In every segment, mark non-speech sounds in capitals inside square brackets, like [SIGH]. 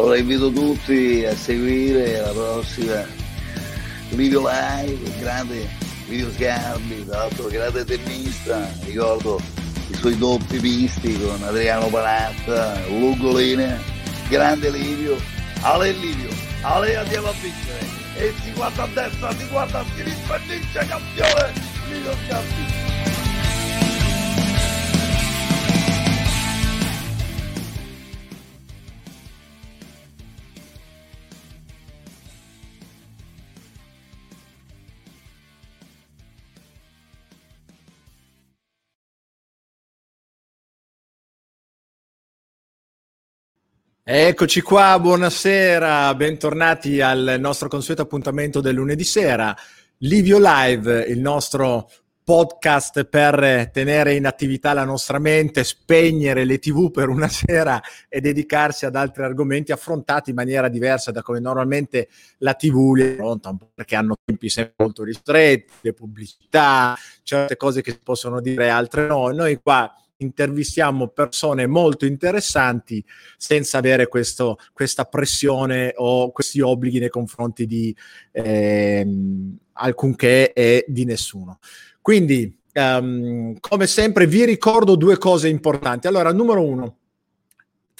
Allora invito tutti a seguire la prossima video live, grande video sgarbi, tra l'altro grande tennista, ricordo i suoi doppi visti con Adriano Panatta, Lugolina, grande Livio, Ale Livio, Ale andiamo a vincere e si guarda a destra, si guarda a sinistra e vince campione, video sgarbi. Eccoci qua, buonasera, bentornati al nostro consueto appuntamento del lunedì sera. Livio Live, il nostro podcast per tenere in attività la nostra mente, spegnere le tv per una [LAUGHS] sera e dedicarsi ad altri argomenti affrontati in maniera diversa da come normalmente la tv li affronta, perché hanno tempi sempre molto ristretti, le pubblicità, certe cose che si possono dire, altre no. Noi qua intervistiamo persone molto interessanti senza avere questo, questa pressione o questi obblighi nei confronti di eh, alcunché e di nessuno. Quindi, um, come sempre, vi ricordo due cose importanti. Allora, numero uno,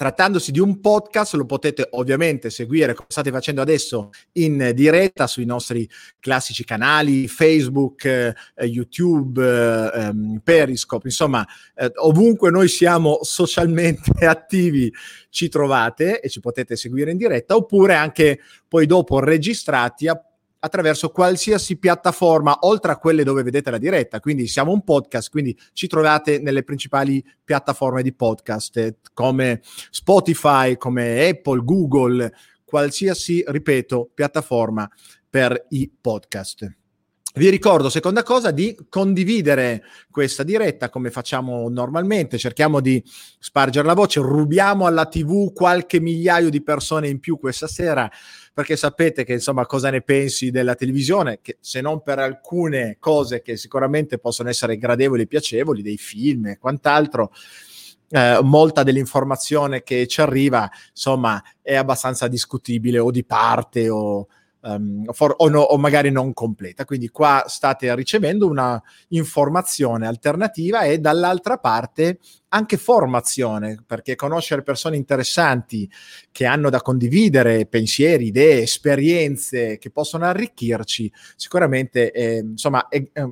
trattandosi di un podcast, lo potete ovviamente seguire come state facendo adesso in diretta sui nostri classici canali Facebook, eh, YouTube, eh, ehm, Periscope, insomma, eh, ovunque noi siamo socialmente [LAUGHS] attivi ci trovate e ci potete seguire in diretta oppure anche poi dopo registrati a attraverso qualsiasi piattaforma, oltre a quelle dove vedete la diretta. Quindi siamo un podcast, quindi ci trovate nelle principali piattaforme di podcast eh, come Spotify, come Apple, Google, qualsiasi, ripeto, piattaforma per i podcast. Vi ricordo, seconda cosa, di condividere questa diretta come facciamo normalmente, cerchiamo di spargere la voce, rubiamo alla TV qualche migliaio di persone in più questa sera, perché sapete che insomma cosa ne pensi della televisione, che se non per alcune cose che sicuramente possono essere gradevoli e piacevoli, dei film e quant'altro, eh, molta dell'informazione che ci arriva, insomma, è abbastanza discutibile o di parte o um, for, o, no, o, magari non completa. Quindi qua state ricevendo una informazione alternativa e dall'altra parte anche formazione, perché conoscere persone interessanti che hanno da condividere pensieri, idee, esperienze che possono arricchirci, sicuramente è, insomma, è, è,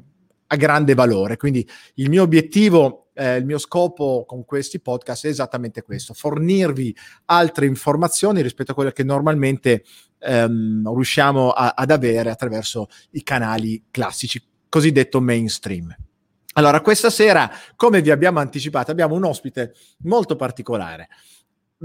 ha grande valore. Quindi il mio obiettivo eh, il mio scopo con questi podcast è esattamente questo, fornirvi altre informazioni rispetto a quelle che normalmente ehm, riusciamo a, ad avere attraverso i canali classici, cosiddetto mainstream. Allora, questa sera, come vi abbiamo anticipato, abbiamo un ospite molto particolare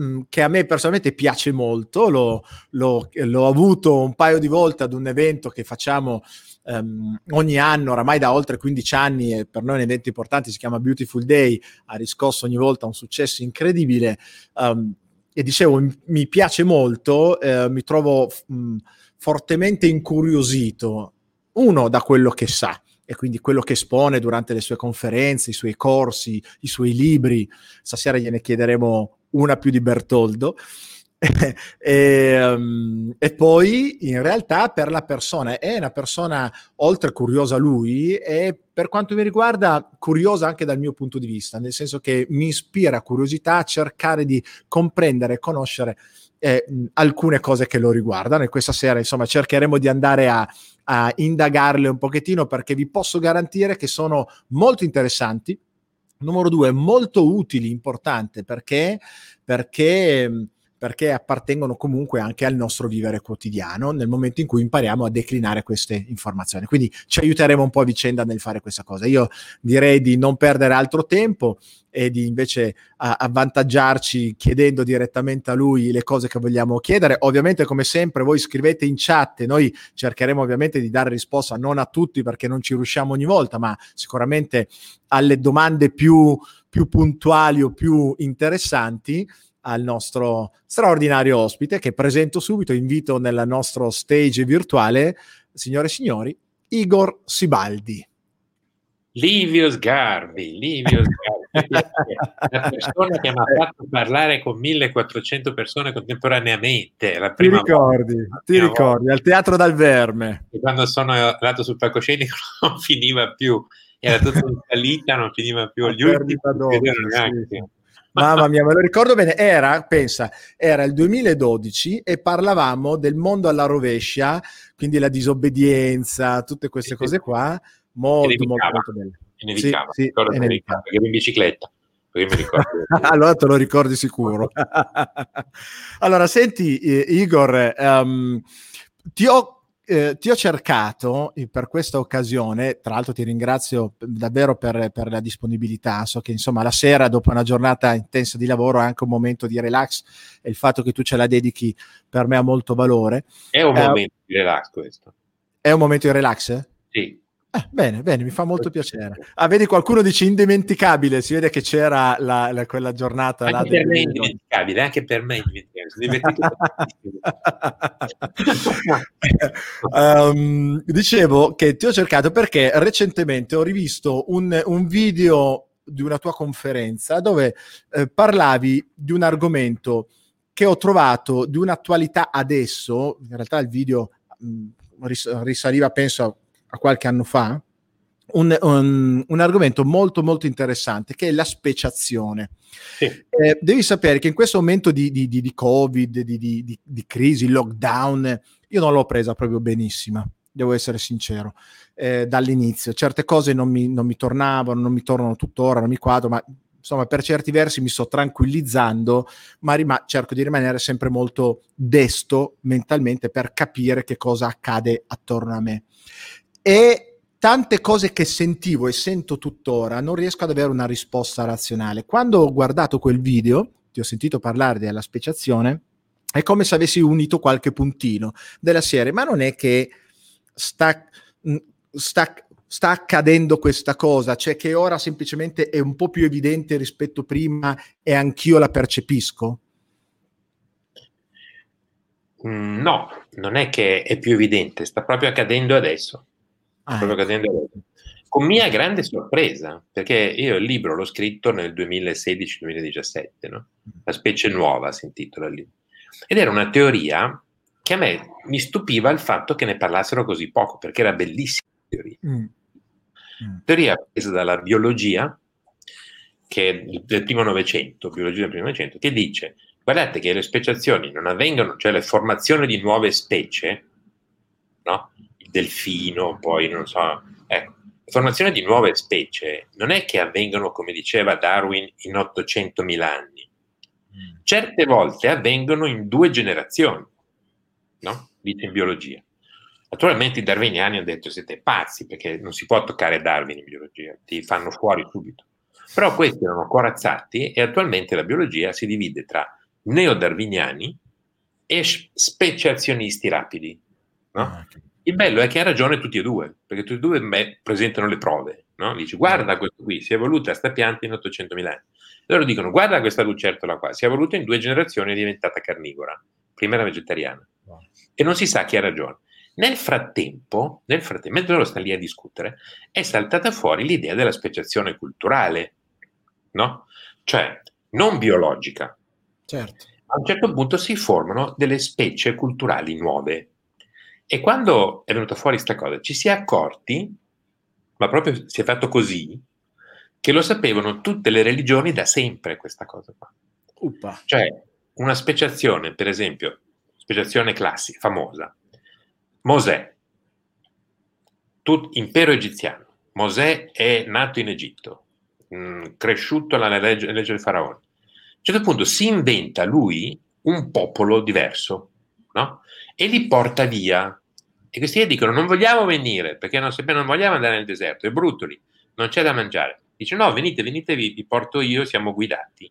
mm, che a me personalmente piace molto, l'ho, l'ho, l'ho, avuto un paio di volte ad un evento che facciamo um, ogni anno, oramai da oltre 15 anni, e per noi un evento importante, si chiama Beautiful Day, ha riscosso ogni volta un successo incredibile. Um, e dicevo, mi piace molto, eh, mi trovo mh, fortemente incuriosito, uno da quello che sa, e quindi quello che espone durante le sue conferenze, i suoi corsi, i suoi libri. Stasera gliene chiederemo una più di Bertoldo. [LAUGHS] e, um, e, poi in realtà per la persona è una persona oltre curiosa lui e per quanto mi riguarda curiosa anche dal mio punto di vista nel senso che mi ispira curiosità a cercare di comprendere e conoscere eh, alcune cose che lo riguardano. E questa sera insomma cercheremo di andare a, a indagarle un pochettino perché vi posso garantire che sono molto interessanti. Numero due molto utili importante. Perché? Perché perché appartengono comunque anche al nostro vivere quotidiano nel momento in cui impariamo a declinare queste informazioni. Quindi ci aiuteremo un po' a vicenda nel fare questa cosa. Io direi di non perdere altro tempo e di invece avvantaggiarci chiedendo direttamente a lui le cose che vogliamo chiedere. Ovviamente, come sempre, voi scrivete in chat e noi cercheremo ovviamente di dare risposta non a tutti perché non ci riusciamo ogni volta, ma sicuramente alle domande più, più puntuali o più interessanti al nostro straordinario ospite che presento subito, invito nel nostro stage virtuale, signore e signori, Igor Sibaldi. Livio Sgarbi, Livio Sgarbi. [LAUGHS] la persona che mi ha fatto parlare con 1400 persone contemporaneamente. La prima ti ricordi, volta, ti ricordi, al Teatro dal Verme. E quando sono andato sul palcoscenico [LAUGHS] non finiva più, era tutto in salita, non finiva più. Gli ultimi sì. Mamma mia, me lo ricordo bene. Era, pensa, era il 2012 e parlavamo del mondo alla rovescia, quindi la disobbedienza, tutte queste cose qua. Molto, molto, molto belle. Nevicava, sì, sì, nevicava. ero in bicicletta. [LAUGHS] allora te lo ricordi sicuro. [LAUGHS] allora, senti, eh, Igor, um, ti ho eh, ti ho cercato per questa occasione, tra l'altro ti ringrazio davvero per, per, la disponibilità, so che insomma la sera dopo una giornata intensa di lavoro è anche un momento di relax e il fatto che tu ce la dedichi per me ha molto valore. È un eh, momento di relax questo. È un momento di relax? Sì. Eh, bene, bene, mi fa molto piacere. Ah, vedi, qualcuno dice indimenticabile, si vede che c'era la, la, quella giornata. Anche per me è indimenticabile, anche per me è indimenticabile. um, [LAUGHS] dicevo che ti ho cercato perché recentemente ho rivisto un, un video di una tua conferenza dove eh, parlavi di un argomento che ho trovato di un'attualità adesso, in realtà il video mh, risaliva penso a qualche anno fa, un, un, un, argomento molto molto interessante che è la speciazione. Sì. Eh, devi sapere che in questo momento di, di, di, di Covid, di, crisi, lockdown, io non l'ho presa proprio benissima, devo essere sincero, eh, dall'inizio. Certe cose non mi, non mi, tornavano, non mi tornano tuttora, non mi quadro, ma insomma per certi versi mi sto tranquillizzando, ma rima- cerco di rimanere sempre molto desto mentalmente per capire che cosa accade attorno a me e tante cose che sentivo e sento tuttora non riesco ad avere una risposta razionale. Quando ho guardato quel video, ti ho sentito parlare della speciazione, è come se avessi unito qualche puntino della serie, ma non è che sta, mm, sta, sta accadendo questa cosa, cioè che ora semplicemente è un po' più evidente rispetto prima e anch'io la percepisco? Mm, no, non è che è più evidente, sta proprio accadendo adesso. Ah, ecco. Con mia grande sorpresa, perché io il libro l'ho scritto nel 2016-2017, no? La specie nuova si intitola lì. Ed era una teoria che a me mi stupiva il fatto che ne parlassero così poco, perché era bellissima teoria. Mm. Mm. Teoria presa dalla biologia, che è del primo Novecento, biologia del primo Novecento, che dice, guardate che le speciazioni non avvengono, cioè la formazione di nuove specie, no? Delfino, poi non so. Ecco, la formazione di nuove specie non è che avvengono, come diceva Darwin, in 800.000 anni. Mm. Certe volte avvengono in due generazioni, no? Dice in biologia. Naturalmente i darwiniani hanno detto siete pazzi perché non si può toccare Darwin in biologia, ti fanno fuori subito. Però questi erano corazzati e attualmente la biologia si divide tra neodarwiniani e speciazionisti rapidi. No? Il bello è che ha ragione tutti e due, perché tutti e due beh, presentano le prove. No? Dici, guarda questo qui, si è evoluta questa pianta in 800.000 anni. Loro dicono, guarda questa lucertola qua, si è evoluta in due generazioni e è diventata carnivora. Prima era vegetariana. E non si sa chi ha ragione. Nel frattempo, nel frattempo, mentre loro stanno lì a discutere, è saltata fuori l'idea della speciazione culturale, no? Cioè, non biologica. Certo. A un certo punto si formano delle specie culturali nuove, e quando è venuta fuori questa cosa, ci si è accorti, ma proprio si è fatto così, che lo sapevano tutte le religioni da sempre questa cosa qua. Uppa. Cioè, una speciazione, per esempio, speciazione classica, famosa, Mosè, tut, impero egiziano, Mosè è nato in Egitto, mh, mm, cresciuto alla legge, legge del faraone. A un certo punto si inventa lui un popolo diverso, no? e li porta via. E questi dicono: Non vogliamo venire perché non, sappiamo, non vogliamo andare nel deserto, è brutto lì, non c'è da mangiare. Dice: No, venite, venite, vi, vi porto io, siamo guidati.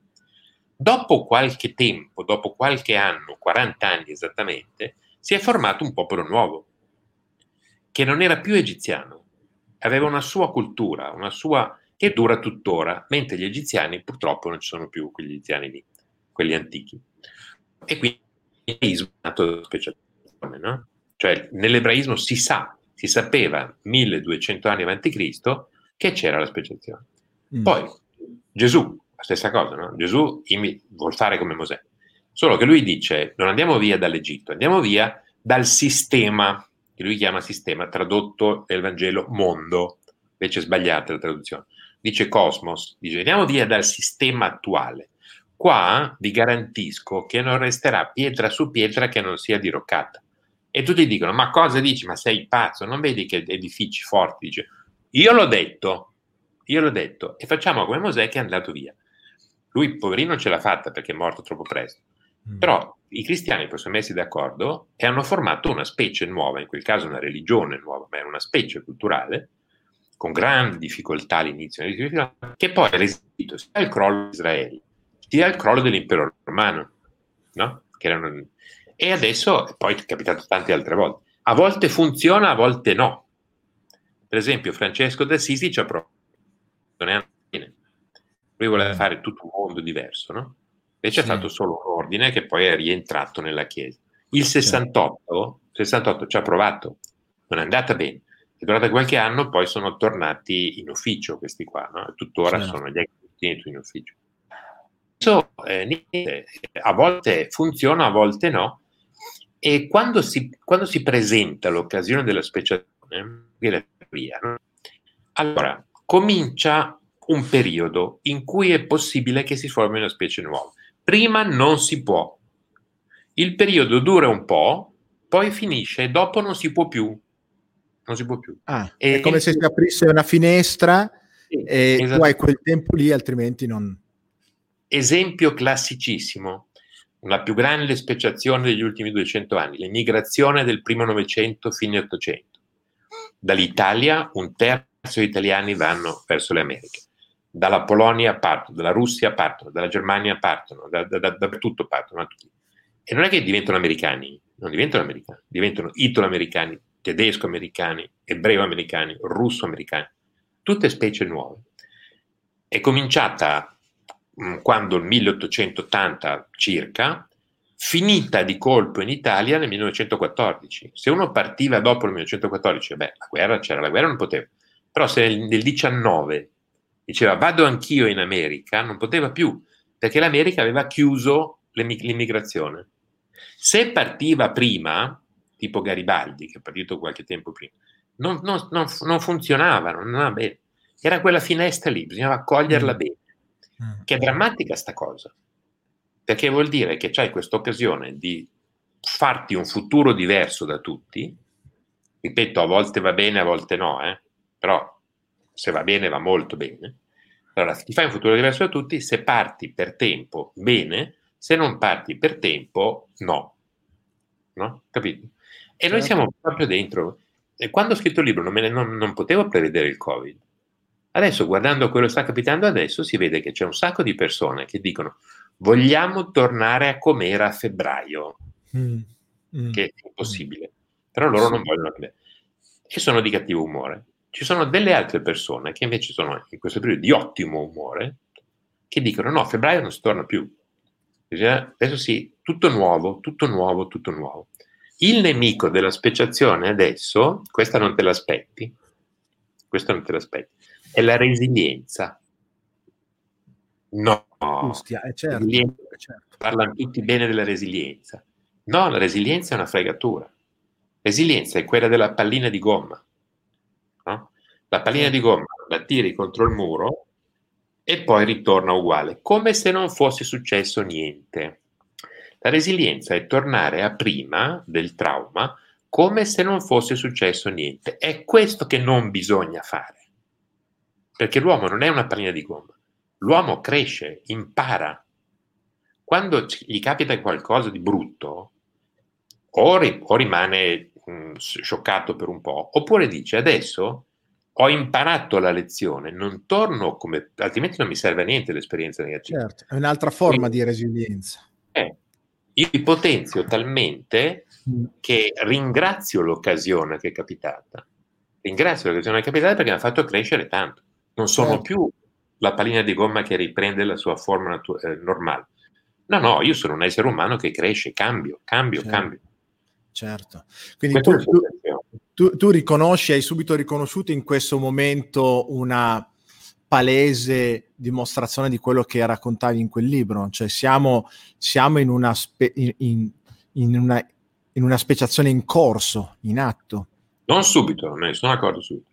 Dopo qualche tempo, dopo qualche anno, 40 anni esattamente, si è formato un popolo nuovo che non era più egiziano, aveva una sua cultura, una sua che dura tuttora, mentre gli egiziani purtroppo non ci sono più quegli egiziani lì, quelli antichi. E quindi l'ebraismo è nato speciazione, no? Cioè nell'ebraismo si sa, si sapeva 1200 anni avanti Cristo che c'era la speciazione. Mm. Poi Gesù, la stessa cosa, no? Gesù imi- vuol fare come Mosè, solo che lui dice non andiamo via dall'Egitto, andiamo via dal sistema, che lui chiama sistema, tradotto nel Vangelo mondo, invece sbagliata la traduzione, dice cosmos, dice andiamo via dal sistema attuale. Qua vi garantisco che non resterà pietra su pietra che non sia diroccata. E tutti dicono, ma cosa dici? Ma sei pazzo, non vedi che edifici forti? Dice, io l'ho detto, io l'ho detto, e facciamo come Mosè che è andato via. Lui, poverino, ce l'ha fatta perché è morto troppo presto. Mm. Però i cristiani poi sono messi d'accordo e hanno formato una specie nuova, in quel caso una religione nuova, ma era una specie culturale, con grandi difficoltà all'inizio, che poi ha resistito sia al crollo di Israele, sia al crollo dell'impero romano, no? erano... E adesso, poi è capitato tante altre volte, a volte funziona, a volte no. Per esempio, Francesco d'Assisi ci ha provato, non è bene. Lui voleva fare tutto un mondo diverso, no? Invece sì. è stato solo un ordine che poi è rientrato nella Chiesa. Il 68, 68 ci ha provato, non è andata bene. È durata qualche anno, poi sono tornati in ufficio questi qua, no? tuttora sì. sono gli ex in ufficio. Eh, a volte funziona, a volte no. E quando si, quando si presenta l'occasione della speciazione, via. No? Allora, comincia un periodo in cui è possibile che si formi una specie nuova. Prima non si può. Il periodo dura un po', poi finisce e dopo non si può più. Non si può più. Ah, e, è come se si aprisse una finestra sì, e esatto. tu hai quel tempo lì, altrimenti non... Esempio classicissimo, la più grande speciazione degli ultimi 200 anni, l'emigrazione del primo Novecento, fine Ottocento. Dall'Italia un terzo degli italiani vanno verso le Americhe dalla Polonia partono, dalla Russia partono, dalla Germania partono, da, da, da, dappertutto partono. E non è che diventano americani, non diventano americani, diventano italo-americani, tedesco-americani, ebreo-americani, russo-americani, tutte specie nuove. È cominciata quando il 1880 circa, finita di colpo in Italia nel 1914. Se uno partiva dopo il 1914, beh, la guerra c'era, la guerra non poteva. Però se nel, nel 19 diceva vado anch'io in America, non poteva più, perché l'America aveva chiuso l'immigrazione. Se partiva prima, tipo Garibaldi, che è partito qualche tempo prima, non, non, non, non funzionava, non andava bene. Era quella finestra lì, bisognava accoglierla mm. bene. Mm. Che è drammatica sta cosa, perché vuol dire che c'hai questa occasione di farti un futuro diverso da tutti, ripeto, a volte va bene, a volte no, eh? però se va bene va molto bene. Allora, ti fai un futuro diverso da tutti, se parti per tempo, bene, se non parti per tempo, no. No? Capito? E noi certo. siamo proprio dentro. E quando ho scritto il libro non, ne, non, non potevo prevedere il Covid. Adesso, guardando quello che sta capitando adesso, si vede che c'è un sacco di persone che dicono vogliamo tornare a com'era a febbraio, mm, mm, che è impossibile. Però loro sì. non vogliono capire. E sono di cattivo umore. Ci sono delle altre persone che invece sono in questo periodo di ottimo umore, che dicono no, a febbraio non si torna più. Adesso sì, tutto nuovo, tutto nuovo, tutto nuovo. Il nemico della speciazione adesso, questa non te l'aspetti, questa non te l'aspetti, è la resilienza. No, Ustia, è certo, è certo. parlano tutti bene della resilienza. No, la resilienza è una fregatura. Resilienza è quella della pallina di gomma. La pallina di gomma la tiri contro il muro e poi ritorna uguale, come se non fosse successo niente. La resilienza è tornare a prima del trauma come se non fosse successo niente. È questo che non bisogna fare. Perché l'uomo non è una pallina di gomma. L'uomo cresce, impara. Quando gli capita qualcosa di brutto, o, ri- o rimane mh, mm, scioccato per un po', oppure dice adesso ho imparato la lezione, non torno come, altrimenti non mi serve a niente l'esperienza negativa. Certo, è un'altra forma Quindi, di resilienza. Eh, io mi potenzio talmente mm. che ringrazio l'occasione che è capitata. Ringrazio l'occasione che è capitata perché mi ha fatto crescere tanto. Non sono certo. più la pallina di gomma che riprende la sua forma natu- eh, normale. No, no, io sono un essere umano che cresce, cambio, cambio, certo. cambio. Certo. Quindi tu, tu, tu, riconosci, hai subito riconosciuto in questo momento una palese dimostrazione di quello che raccontavi in quel libro, cioè siamo, siamo in, una spe- in, in, una, in una speciazione in corso, in atto. Non subito, non ne sono accorto subito.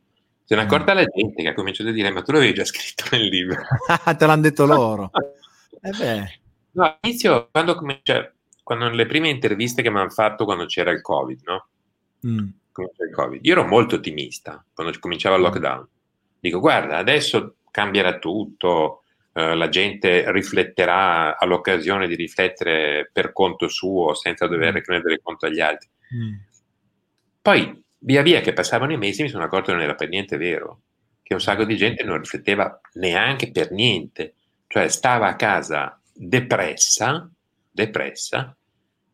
Se ne accorta la gente che ha cominciato a dire ma tu l'avevi già scritto nel libro. [LAUGHS] Te l'hanno detto loro. [LAUGHS] eh beh. No, all'inizio, quando, comincia, quando le prime interviste che mi hanno fatto quando c'era il Covid, no? Mm. Il COVID. Io ero molto ottimista quando cominciava il mm. lockdown. Dico, guarda, adesso cambierà tutto, eh, la gente rifletterà all'occasione di riflettere per conto suo senza dover mm. rendere conto agli altri. Mm. Poi, via via che passavano i mesi, mi sono accorto che non era per niente vero, che un sacco di gente non rifletteva neanche per niente, cioè stava a casa depressa, depressa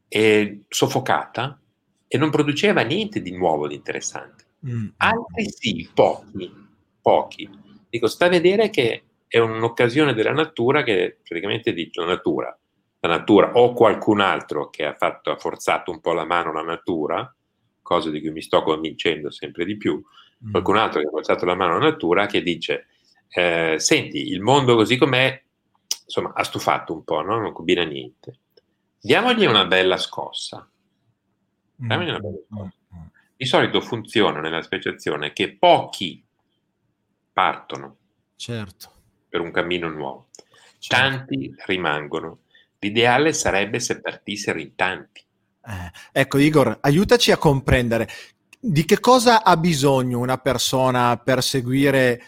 e soffocata e non produceva niente di nuovo, di interessante. Mm. Altri sì, pochi, pochi. Dico, sta a vedere che è un'occasione della natura che praticamente dice la natura, la natura o qualcun altro che ha, fatto, ha forzato un po' la mano alla natura, cosa di cui mi sto convincendo sempre di più, mm. qualcun altro che ha forzato la mano alla natura che dice, eh, senti, il mondo così com'è, insomma, ha stufato un po', no? non combina niente. Diamogli una bella scossa Mm. Di solito funziona nella speciazione che pochi partono certo. per un cammino nuovo, certo. tanti rimangono. L'ideale sarebbe se partissero in tanti. Eh, ecco Igor, aiutaci a comprendere di che cosa ha bisogno una persona per seguire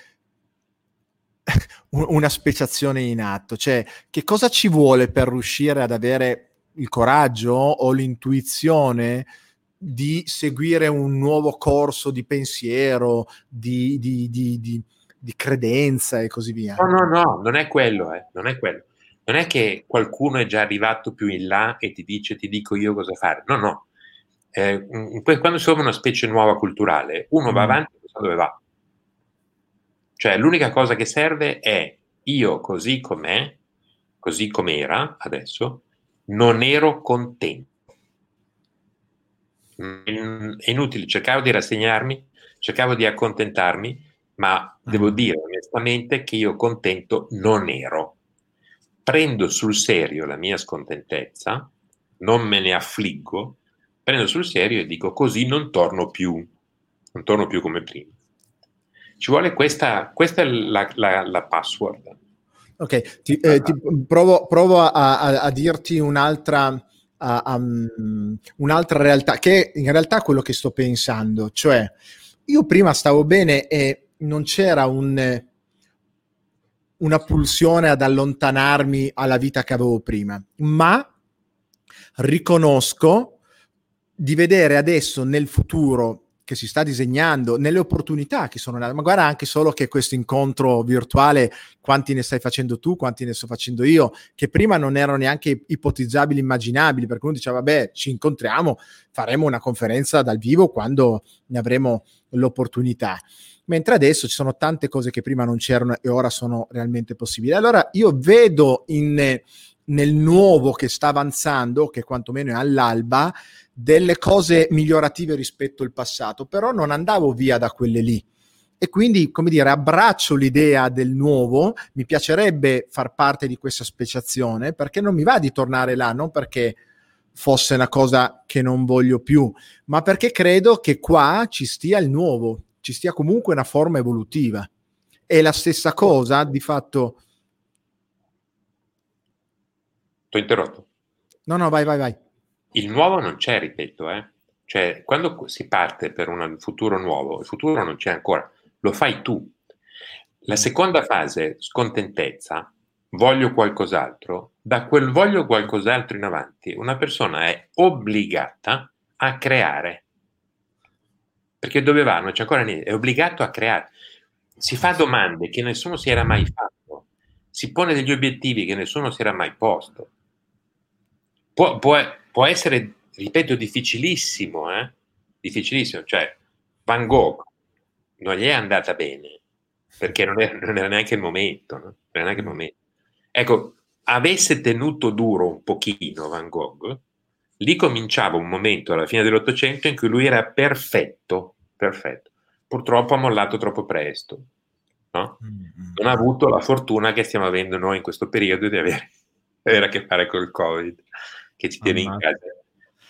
[LAUGHS] una speciazione in atto, cioè che cosa ci vuole per riuscire ad avere il coraggio o l'intuizione di seguire un nuovo corso di pensiero, di, di, di, di credenza e così via. No, no, no, non è quello, eh, non è quello. Non è che qualcuno è già arrivato più in là e ti dice, ti dico io cosa fare. No, no. Eh, quando siamo una specie nuova culturale, uno mm. va avanti e sa dove va. Cioè, l'unica cosa che serve è io così com'è, così com'era adesso, non ero contento. È inutile, cercavo di rassegnarmi, cercavo di accontentarmi, ma devo mm. dire onestamente che io contento non ero. Prendo sul serio la mia scontentezza, non me ne affliggo, prendo sul serio e dico così non torno più, non torno più come prima. Ci vuole questa, questa è la, la, la password. Ok, ti, eh, ti provo, provo a, a, a, dirti un'altra, a, um, un'altra realtà, che in realtà è quello che sto pensando, cioè io prima stavo bene e non c'era un, una pulsione ad allontanarmi alla vita che avevo prima, ma riconosco di vedere adesso nel futuro che si sta disegnando, nelle opportunità che sono nate, ma guarda anche solo che questo incontro virtuale, quanti ne stai facendo tu, quanti ne sto facendo io, che prima non erano neanche ipotizzabili, immaginabili, perché uno diceva, vabbè, ci incontriamo, faremo una conferenza dal vivo quando ne avremo l'opportunità. Mentre adesso ci sono tante cose che prima non c'erano e ora sono realmente possibili. Allora io vedo in, nel nuovo che sta avanzando, che quantomeno è all'alba, delle cose migliorative rispetto al passato, però non andavo via da quelle lì. E quindi, come dire, abbraccio l'idea del nuovo, mi piacerebbe far parte di questa speciazione, perché non mi va di tornare là, non perché fosse una cosa che non voglio più, ma perché credo che qua ci stia il nuovo, ci stia comunque una forma evolutiva. È la stessa cosa, di fatto... Ti ho interrotto. No, no, vai, vai, vai. Il nuovo non c'è, ripeto, eh. Cioè, quando si parte per un futuro nuovo, il futuro non c'è ancora, lo fai tu. La seconda fase, scontentezza, voglio qualcos'altro, da quel voglio qualcos'altro in avanti, una persona è obbligata a creare. Perché dove va? Non c'è ancora niente, è obbligato a creare. Si fa domande che nessuno si era mai fatto, si pone degli obiettivi che nessuno si era mai posto. Può, può, può essere, ripeto, difficilissimo, eh? difficilissimo, cioè Van Gogh non gli è andata bene perché non era, non era neanche il momento, no? era neanche il momento. Ecco, avesse tenuto duro un pochino Van Gogh, lì cominciava un momento alla fine dell'Ottocento in cui lui era perfetto, perfetto. Purtroppo ha mollato troppo presto. no? Non ha avuto la fortuna che stiamo avendo noi in questo periodo di avere, [LAUGHS] avere a che fare col Covid, che ci tiene Ammazza. in casa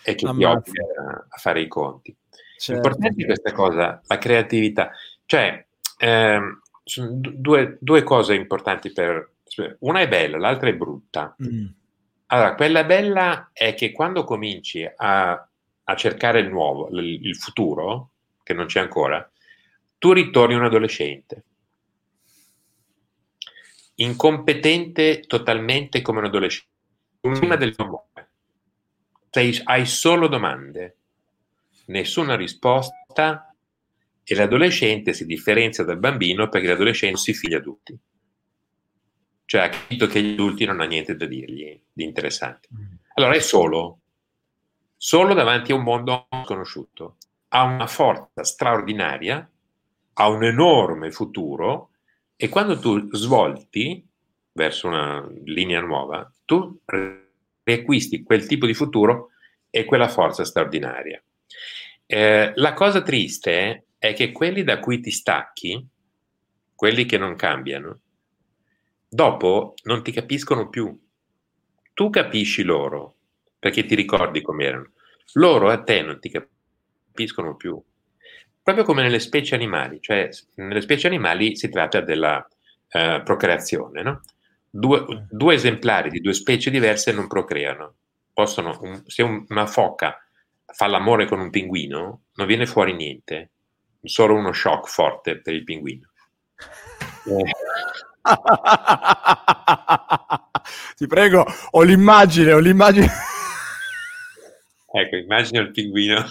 e che ti obbliga a fare i conti. Certo. Importante questa cosa, la creatività. Cioè, ehm, sono due, due, cose importanti per... Una è bella, l'altra è brutta. Mm. Allora, quella bella è che quando cominci a, a cercare il nuovo, il, il futuro, che non c'è ancora, tu ritorni un adolescente. Incompetente totalmente come un adolescente. Prima del tuo amore. Sei, hai solo domande, nessuna risposta e l'adolescente si differenzia dal bambino perché l'adolescente si figlia adulti cioè ha capito che gli adulti non ha niente da dirgli di interessante. Mm. Allora è solo, solo davanti a un mondo sconosciuto, ha una forza straordinaria, ha un enorme futuro e quando tu svolti verso una linea nuova, tu riacquisti quel tipo di futuro e quella forza straordinaria. Eh, la cosa triste è che quelli da cui ti stacchi, quelli che non cambiano, dopo non ti capiscono più. Tu capisci loro perché ti ricordi com'erano. Loro a te non ti capiscono più. Proprio come nelle specie animali, cioè nelle specie animali si tratta della uh, procreazione, no? due, due, esemplari di due specie diverse non procreano. Possono, un, se un, una foca fa l'amore con un pinguino, non viene fuori niente, solo uno shock forte per il pinguino. [LAUGHS] Eh. [LAUGHS] Ti prego, ho l'immagine, ho l'immagine. Ecco, immagino il pinguino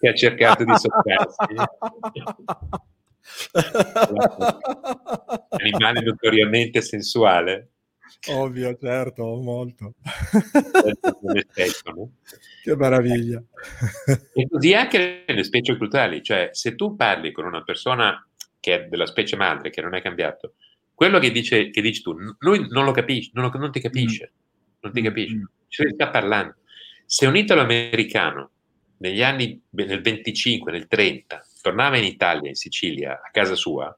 che ha cercato di sopprarsi. Animale notoriamente sensuale. Ovvio, certo, molto. Che meraviglia. E così anche nelle specie culturali, cioè se tu parli con una persona che è della specie madre, che non è cambiato, quello che, dice, che dici tu, lui non lo capisce, non, lo, non ti capisce, non ti mm, capisce, mm. ci sta parlando. Se un italo-americano negli anni, nel 25, nel 30, tornava in Italia, in Sicilia, a casa sua,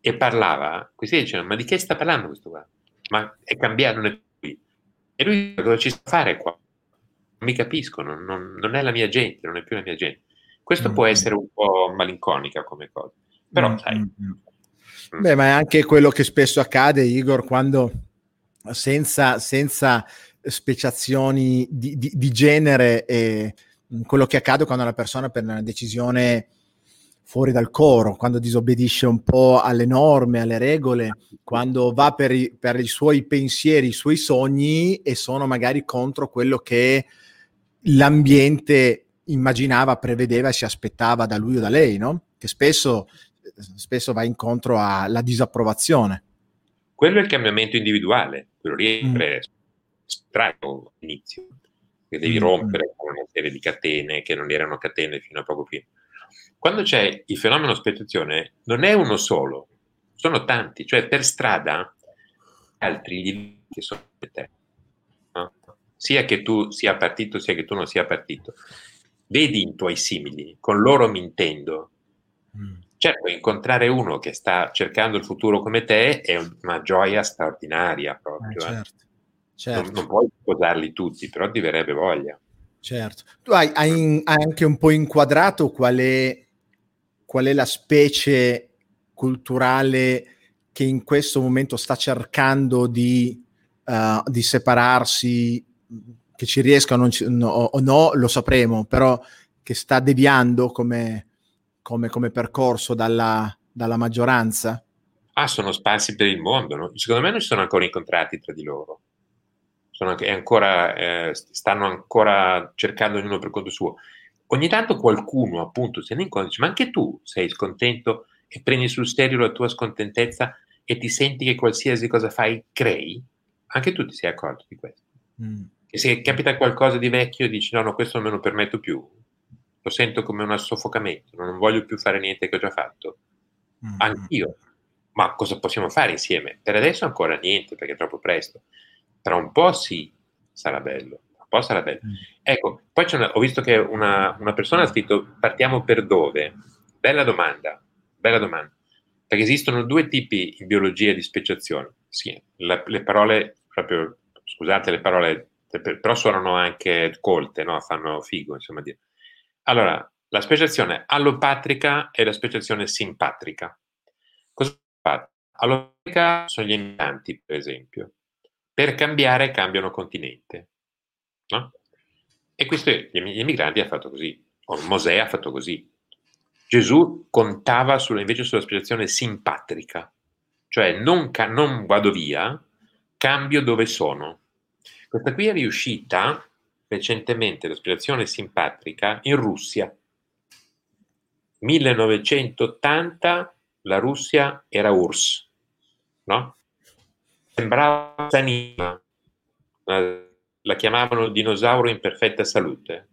e parlava, questi dicevano, ma di che sta parlando questo qua? Ma è cambiato, non è qui. E lui cosa ci sta a fare qua? Non mi capiscono, non, non, è la mia gente, non è più la mia gente. Questo mm. può essere un po' malinconica come cosa. Però, mm, sai. Mm, mm. mm. Beh, ma è anche quello che spesso accade, Igor, quando senza, senza speciazioni di, di, di genere e quello che accade quando una persona per una decisione fuori dal coro, quando disobbedisce un po' alle norme, alle regole, quando va per i, per i, suoi pensieri, i suoi sogni e sono magari contro quello che l'ambiente immaginava, prevedeva e si aspettava da lui o da lei, no? Che spesso spesso va incontro alla disapprovazione. Quello è il cambiamento individuale, quello lì mm. è strano all'inizio, che devi mm. rompere con una serie di catene che non erano catene fino a poco prima. Quando c'è il fenomeno speculazione, non è uno solo, sono tanti, cioè per strada altri che sono te, no? sia che tu sia partito sia che tu non sia partito. Vedi i tuoi simili, con loro mintendo, mm. Certo, incontrare uno che sta cercando il futuro come te è una gioia straordinaria proprio. Eh, certo, certo. Non, non, puoi sposarli tutti, però ti verrebbe voglia. Certo. Tu hai, hai, hai anche un po' inquadrato qual è, qual è la specie culturale che in questo momento sta cercando di, uh, di separarsi, che ci riesca o, no, o no, lo sapremo, però che sta deviando come come, come percorso dalla, dalla, maggioranza? Ah, sono sparsi per il mondo. No? Secondo me non si sono ancora incontrati tra di loro. Sono ancora, eh, stanno ancora cercando ognuno per conto suo. Ogni tanto qualcuno, appunto, se ne incontra dice: Ma anche tu sei scontento e prendi sul serio la tua scontentezza e ti senti che qualsiasi cosa fai crei? Anche tu ti sei accorto di questo. Mm. E se capita qualcosa di vecchio, dici: No, no, questo non me lo permetto più lo sento come un soffocamento, non voglio più fare niente che ho già fatto. Mm. Anch'io. Ma cosa possiamo fare insieme? Per adesso ancora niente, perché è troppo presto. Tra un po' sì, sarà bello. Un po' sarà bello. Mm. Ecco, poi una, ho visto che una, una, persona ha scritto partiamo per dove? Bella domanda, bella domanda. perché esistono due tipi in biologia di speciazione. Sì, la, le parole, proprio, scusate le parole, però suonano anche colte, no? fanno figo, insomma. Dire. Allora, la speciazione allopatrica e la speciazione simpatrica. Cosa fa? Allopatrica sono gli emigranti, per esempio. Per cambiare cambiano continente. No? E questo gli emigranti hanno fatto così, o Mosè ha fatto così. Gesù contava sulla, invece sulla spiegazione simpatrica, cioè non, ca- non vado via, cambio dove sono. Questa qui è riuscita recentemente, la spiegazione simpatrica, in Russia. 1980 la Russia era URSS, no? Sembrava sanima, la chiamavano dinosauro in perfetta salute,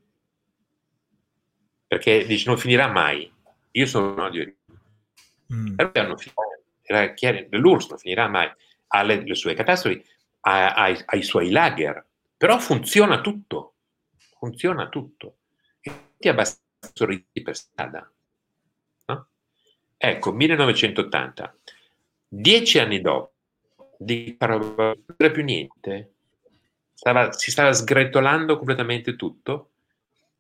perché dice non finirà mai. Io sono odio. Mm. Era chiaro, l'URSS non finirà mai, ha le, le sue catastrofi, ha, ha, ha, i suoi lager, però funziona tutto, funziona tutto. E ti abbastanza sorridi per strada. No? Ecco, 1980, dieci anni dopo, di era più niente, stava, si stava sgretolando completamente tutto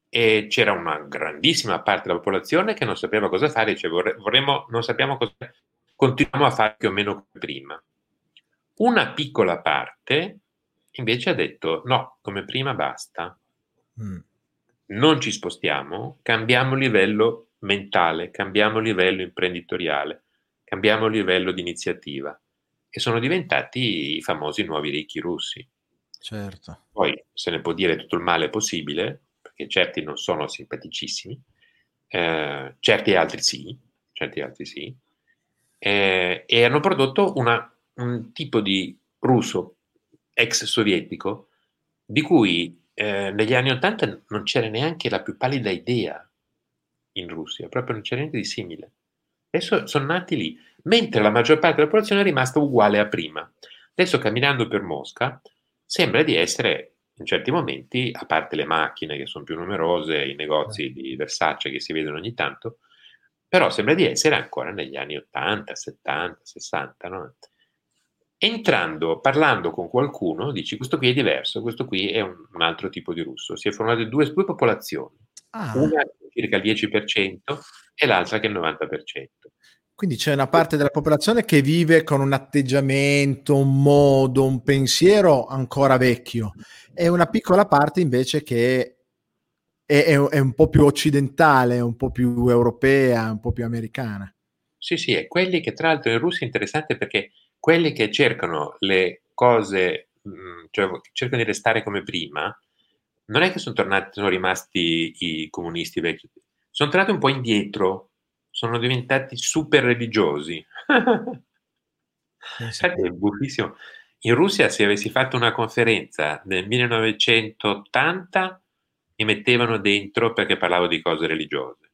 e c'era una grandissima parte della popolazione che non sapeva cosa fare, dice vorremmo, non sappiamo cosa continuiamo a fare più o meno come prima. Una piccola parte invece ha detto no, come prima basta, mm. non ci spostiamo, cambiamo livello mentale, cambiamo livello imprenditoriale, cambiamo livello di iniziativa e sono diventati i famosi nuovi ricchi russi. Certo. Poi se ne può dire tutto il male possibile, perché certi non sono simpaticissimi, eh, certi altri sì, certi altri sì, eh, e hanno prodotto una, un tipo di russo ex sovietico di cui eh, negli anni Ottanta non c'era neanche la più pallida idea in Russia, proprio non c'era niente di simile. Adesso sono nati lì, mentre la maggior parte della popolazione è rimasta uguale a prima. Adesso camminando per Mosca sembra di essere in certi momenti, a parte le macchine che sono più numerose, i negozi di Versace che si vedono ogni tanto, però sembra di essere ancora negli anni 80, 70, 60. No? Entrando, parlando con qualcuno, dici questo qui è diverso, questo qui è un, un altro tipo di russo. Si è formato due, due popolazioni, ah. una circa il 10% e l'altra che è il 90%. Quindi c'è una parte della popolazione che vive con un atteggiamento, un modo, un pensiero ancora vecchio e una piccola parte invece che è, è, è, un po' più occidentale, un po' più europea, un po' più americana. Sì, sì, e quelli che tra l'altro in Russia è interessante perché quelli che cercano le cose, mm, cioè cercano di restare come prima, non è che sono tornati, sono rimasti i comunisti vecchi, sono tornati un po' indietro sono diventati super religiosi. Eh, è buffissimo. In Russia, se avessi fatto una conferenza nel 1980, mi mettevano dentro perché parlavo di cose religiose.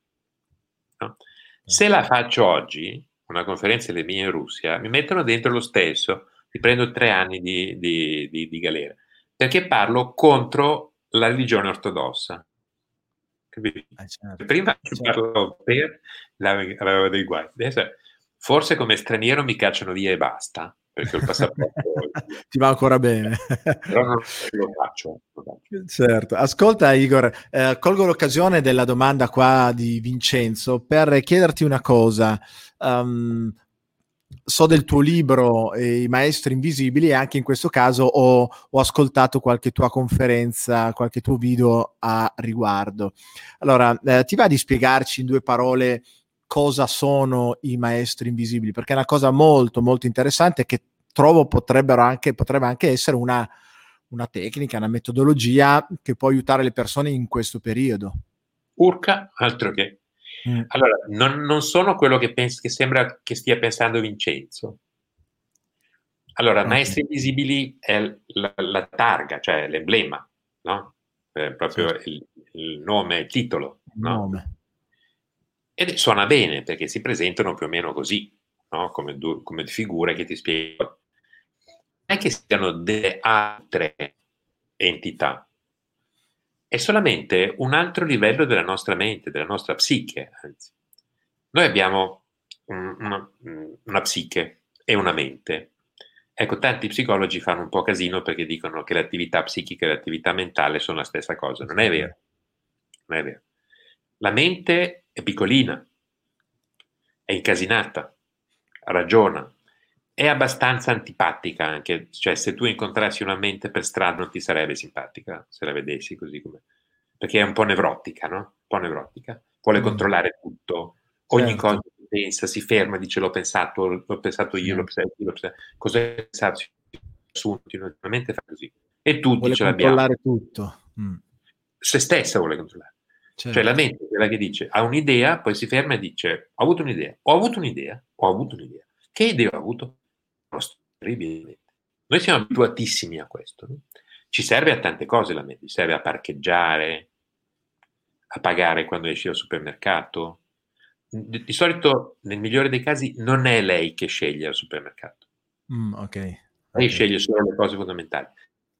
No? Se la faccio oggi, una conferenza delle mie in Russia, mi mettono dentro lo stesso, mi prendo tre anni di, di, di, di galera, perché parlo contro la religione ortodossa. Eh, certo. Prima certo. per avevo dei guai. Adesso, forse come straniero mi cacciano via e basta, perché il passaporto [LAUGHS] ti va ancora bene. Però non lo faccio. Certo. Ascolta Igor, eh, colgo l'occasione della domanda qua di Vincenzo per chiederti una cosa. Um, so del tuo libro eh, I maestri invisibili e anche in questo caso ho, ho, ascoltato qualche tua conferenza, qualche tuo video a riguardo. Allora, eh, ti va di spiegarci in due parole cosa sono i maestri invisibili? Perché è una cosa molto, molto interessante che trovo potrebbero anche, potrebbe anche essere una, una tecnica, una metodologia che può aiutare le persone in questo periodo. Urca, altro che Mm. Allora, non, non, sono quello che, penso, che sembra che stia pensando Vincenzo. Allora, okay. Maestri Invisibili è la, la, targa, cioè l'emblema, no? È proprio il, il, nome, il titolo. Il no? nome. Ed suona bene perché si presentano più o meno così, no? come, come figure che ti spiegano. Non è che siano delle altre entità, è solamente un altro livello della nostra mente, della nostra psiche, anzi. Noi abbiamo una, una psiche e una mente. Ecco, tanti psicologi fanno un po' casino perché dicono che l'attività psichica e l'attività mentale sono la stessa cosa. Non è vero. Non è vero. La mente è piccolina, è incasinata, ragiona, è abbastanza antipatica anche, cioè se tu incontrassi una mente per strada non ti sarebbe simpatica se la vedessi così come perché è un po' nevrotica, no? Un po' nevrotica, vuole mm. controllare tutto, ogni certo. cosa che pensa, si ferma, dice l'ho pensato, l'ho pensato io, l'ho pensato io, l'ho pensato, cosa pensato? Assunti, normalmente fa così. E tutti vuole ce l'abbiamo. controllare tutto. Mm. Se stessa vuole controllare. Certo. Cioè la mente, quella che dice, ha un'idea, poi si ferma e dice, ho avuto un'idea, ho avuto un'idea, ho avuto un'idea. Che idea ho avuto? Terribilmente. Noi siamo abituatissimi a questo. No? Ci serve a tante cose la mente, ci serve a parcheggiare, a pagare quando esci al supermercato. Di, di, solito, nel migliore dei casi, non è lei che sceglie al supermercato. Mm, okay. Lei okay. sceglie solo le cose fondamentali.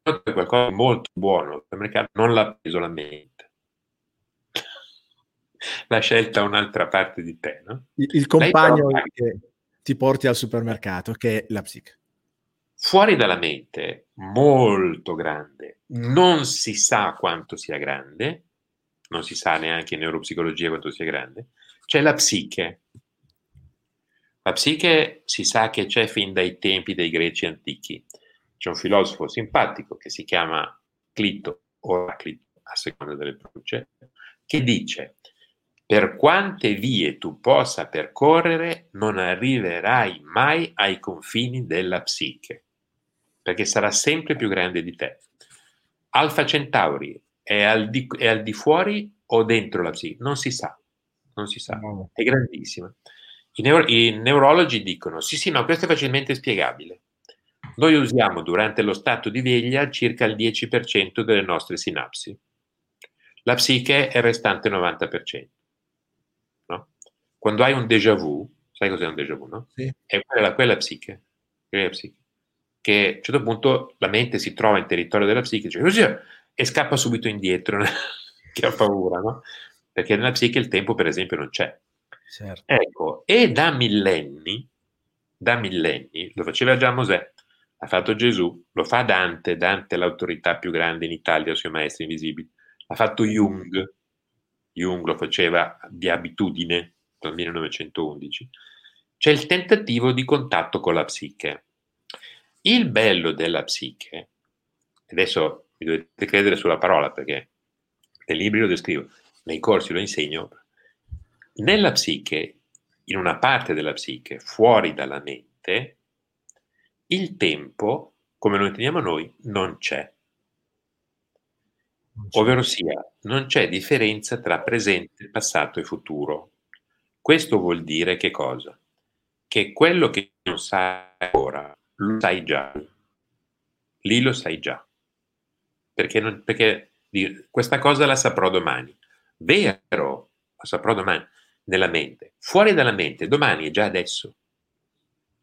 Qualcosa di molto buono al supermercato, non l'ha preso la mente. L'ha scelta un'altra parte di te, no? Il, il compagno che ti porti al supermercato, che è la psiche. Fuori dalla mente, molto grande, non si sa quanto sia grande, non si sa neanche in neuropsicologia quanto sia grande, c'è la psiche. La psiche si sa che c'è fin dai tempi dei greci antichi. C'è un filosofo simpatico che si chiama Clito o Araclito, a seconda delle pronunce, che dice per quante vie tu possa percorrere non arriverai mai ai confini della psiche, perché sarà sempre più grande di te. Alfa Centauri è al, di, è al di fuori o dentro la psiche? Non si sa, non si sa, è grandissima. I, neuro, I neurologi dicono, sì sì, no, questo è facilmente spiegabile. Noi usiamo durante lo stato di veglia circa il 10% delle nostre sinapsi. La psiche è il restante 90%. Quando hai un déjà vu, sai cos'è un déjà vu, no? Sì. È quella, quella psiche. Quella psiche. Che a un certo punto la mente si trova in territorio della psiche, cioè, e scappa subito indietro, [LAUGHS] che ha paura, no? Perché nella psiche il tempo, per esempio, non c'è. Certo. Ecco, e da millenni, da millenni, lo faceva già Mosè, ha fatto Gesù, lo fa Dante, Dante è l'autorità più grande in Italia sui maestri invisibili, ha fatto Jung, Jung lo faceva di abitudine dal 1911, c'è il tentativo di contatto con la psiche. Il bello della psiche, adesso mi dovete credere sulla parola perché nei libri lo descrivo, nei corsi lo insegno, nella psiche, in una parte della psiche, fuori dalla mente, il tempo, come lo intendiamo noi, non c'è. Ovvero sia, non c'è differenza tra presente, passato e futuro. Questo vuol dire che cosa? Che quello che non sai ora, lo sai già. Lì lo sai già perché, non, perché questa cosa la saprò domani. Vero, la saprò domani nella mente. Fuori dalla mente, domani è già adesso.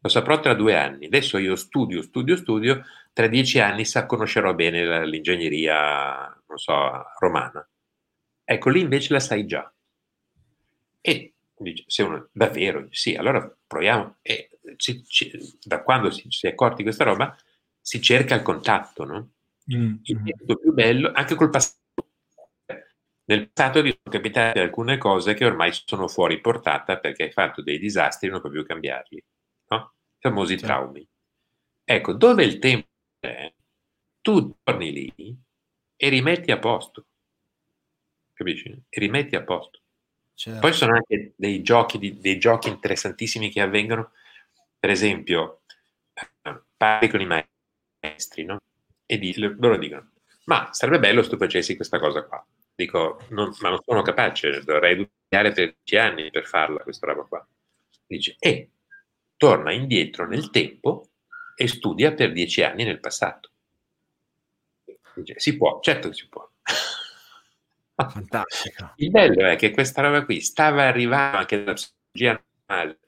Lo saprò tra due anni. Adesso io studio, studio, studio, tra dieci anni sa, conoscerò bene l'ingegneria, non so, romana. Ecco, lì invece la sai già. E dice, se uno davvero, sì, allora proviamo. E ci, ci, da quando si, si è accorti di questa roba, si cerca il contatto, no? mm. il tempo più bello, anche col passato. Nel passato vi sono capitate alcune cose che ormai sono fuori portata perché hai fatto dei disastri e non puoi più cambiarli. No? I famosi sì. traumi. Ecco, dove il tempo è, tu torni lì e rimetti a posto. Capisci? E rimetti a posto. Certo. Poi sono anche dei giochi, dei giochi interessantissimi che avvengono. Per esempio, eh, parli con i maestri, no? e di, loro dicono, ma sarebbe bello se tu facessi questa cosa qua. Dico, non, ma non sono capace, dovrei studiare per dieci anni per farla questa roba qua. Dice, e torna indietro nel tempo e studia per dieci anni nel passato. Dice, si può, certo che si può. [LAUGHS] Fantastico. Il bello è che questa roba qui stava arrivando anche dalla psicologia normale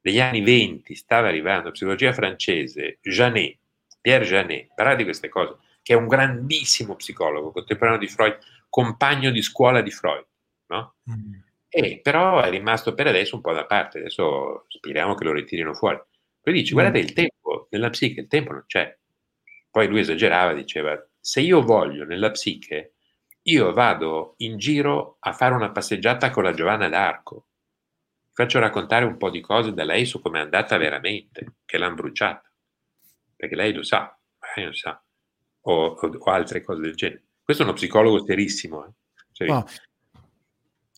degli anni 20, stava arrivando la psicologia francese, Janet, Pierre Janet, parlava di queste cose, che è un grandissimo psicologo contemporaneo di Freud, compagno di scuola di Freud, no? mm. E però è rimasto per adesso un po' da parte, adesso speriamo che lo ritirino fuori. Poi dice, mm. guardate il tempo, nella psiche il tempo non c'è. Poi lui esagerava, diceva, se io voglio nella psiche, io vado in giro a fare una passeggiata con la Giovanna d'Arco. Faccio raccontare un po' di cose da lei su come è andata veramente, che l'hanno bruciata. Perché lei lo sa, lei lo sa. O, o, o altre cose del genere. Questo è uno psicologo serissimo. Eh? Serissimo. Oh.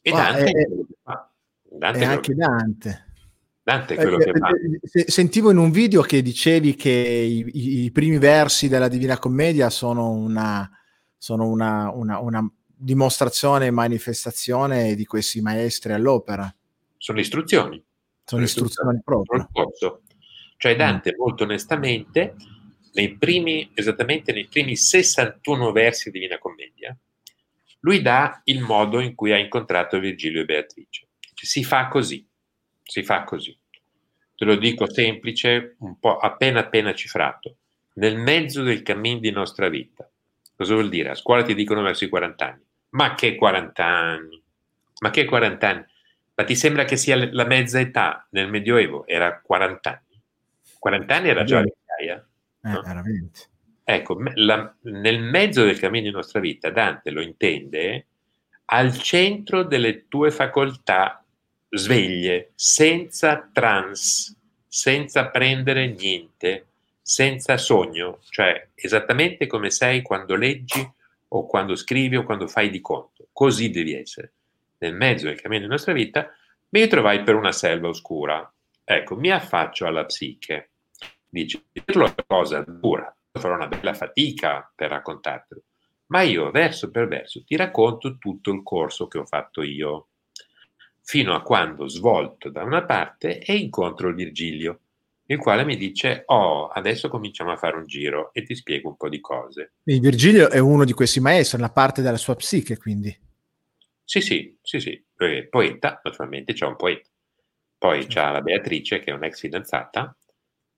E Dante, oh, è, Dante è anche Dante. Dante è quello eh, che fa. Sentivo in un video che dicevi che i, i primi versi della Divina Commedia sono una, sono una, una, una dimostrazione e manifestazione di questi maestri all'opera. Sono istruzioni. Sono, istruzioni, istruzioni proprio. Cioè mm. Dante, molto onestamente, nei primi, esattamente nei primi 61 versi di Divina Commedia, lui dà il modo in cui ha incontrato Virgilio e Beatrice. Si fa così si fa così. Te lo dico semplice, un po' appena appena cifrato. Nel mezzo del cammin di nostra vita. Cosa vuol dire? A scuola ti dicono verso i 40 anni. Ma che 40 anni? Ma che 40 anni? Ma ti sembra che sia la mezza età nel Medioevo? Era 40 anni. 40 anni era già vecchiaia. Eh, no? era 20. Ecco, la, nel mezzo del cammino di nostra vita, Dante lo intende al centro delle tue facoltà sveglie, senza trans, senza prendere niente, senza sogno, cioè esattamente come sei quando leggi o quando scrivi o quando fai di conto. Così devi essere. Nel mezzo del cammino della nostra vita mi ritrovai per una selva oscura. Ecco, mi affaccio alla psiche. Dici, dirlo è cosa dura, farò una bella fatica per raccontartelo, ma io verso per verso ti racconto tutto il corso che ho fatto io fino a quando svolto da una parte e incontro il Virgilio, il quale mi dice, oh, adesso cominciamo a fare un giro e ti spiego un po' di cose. Il Virgilio è uno di questi maestri, una parte della sua psiche, quindi. Sì, sì, sì, sì, poeta, naturalmente c'è un poeta. Poi sì. c'è la Beatrice, che è un'ex fidanzata,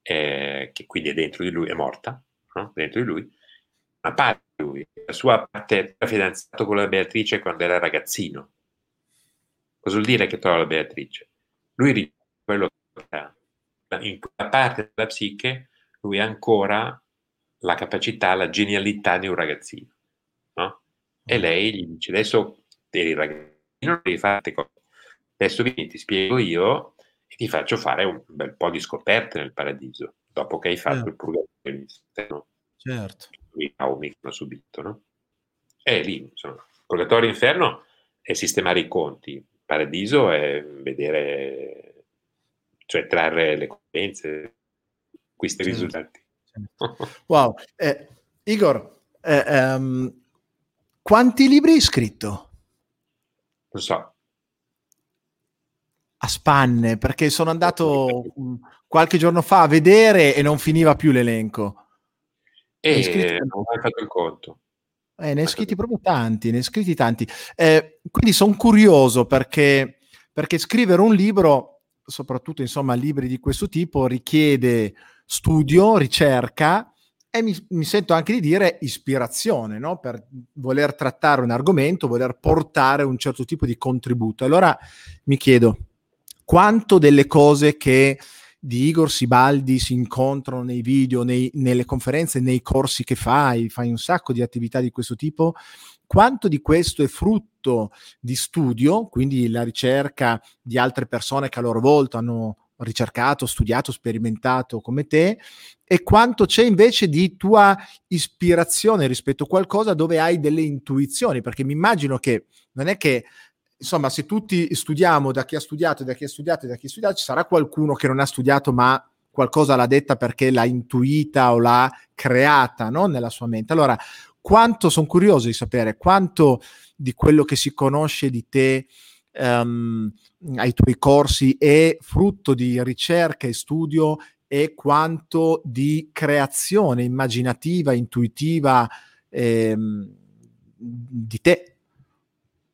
eh, che quindi è dentro di lui, è morta, no? dentro di lui, una parte di lui, la sua parte era fidanzato con la Beatrice quando era ragazzino, Cosa vuol dire che trova la Beatrice? Lui riceve quello che ha. In quella parte della psiche lui ha ancora la capacità, la genialità di un ragazzino. No? E mm. lei gli dice, adesso eri ragazzino, devi fare cose. Adesso vieni, ti spiego io e ti faccio fare un bel po' di scoperte nel paradiso, dopo che hai fatto certo. il purgatorio no? Certo. I traumi che hanno subito, no? E lì, insomma, il purgatorio inferno è sistemare i conti, paradiso è vedere, cioè trarre le conseguenze, questi certo. risultati. Wow, eh, Igor, eh, um, quanti libri hai scritto? Non so. A spanne, perché sono andato qualche giorno fa a vedere e non finiva più l'elenco. E scritto... non ho mai fatto il conto. Eh, ne hai scritti proprio tanti, ne hai scritti tanti. Eh, quindi sono curioso perché, perché scrivere un libro, soprattutto insomma libri di questo tipo, richiede studio, ricerca e mi, mi sento anche di dire ispirazione, no? per voler trattare un argomento, voler portare un certo tipo di contributo. Allora mi chiedo, quanto delle cose che di Igor Sibaldi si incontrano nei video, nei, nelle conferenze, nei corsi che fai, fai un sacco di attività di questo tipo. Quanto di questo è frutto di studio, quindi la ricerca di altre persone che a loro volta hanno ricercato, studiato, sperimentato come te, e quanto c'è invece di tua ispirazione rispetto a qualcosa dove hai delle intuizioni, perché mi immagino che non è che insomma, se tutti studiamo da chi ha studiato, da chi ha studiato da chi ha studiato, ci sarà qualcuno che non ha studiato, ma qualcosa l'ha detta perché l'ha intuita o l'ha creata no? nella sua mente. Allora, quanto sono curioso di sapere quanto di quello che si conosce di te um, ai tuoi corsi è frutto di ricerca e studio e quanto di creazione immaginativa, intuitiva ehm, di te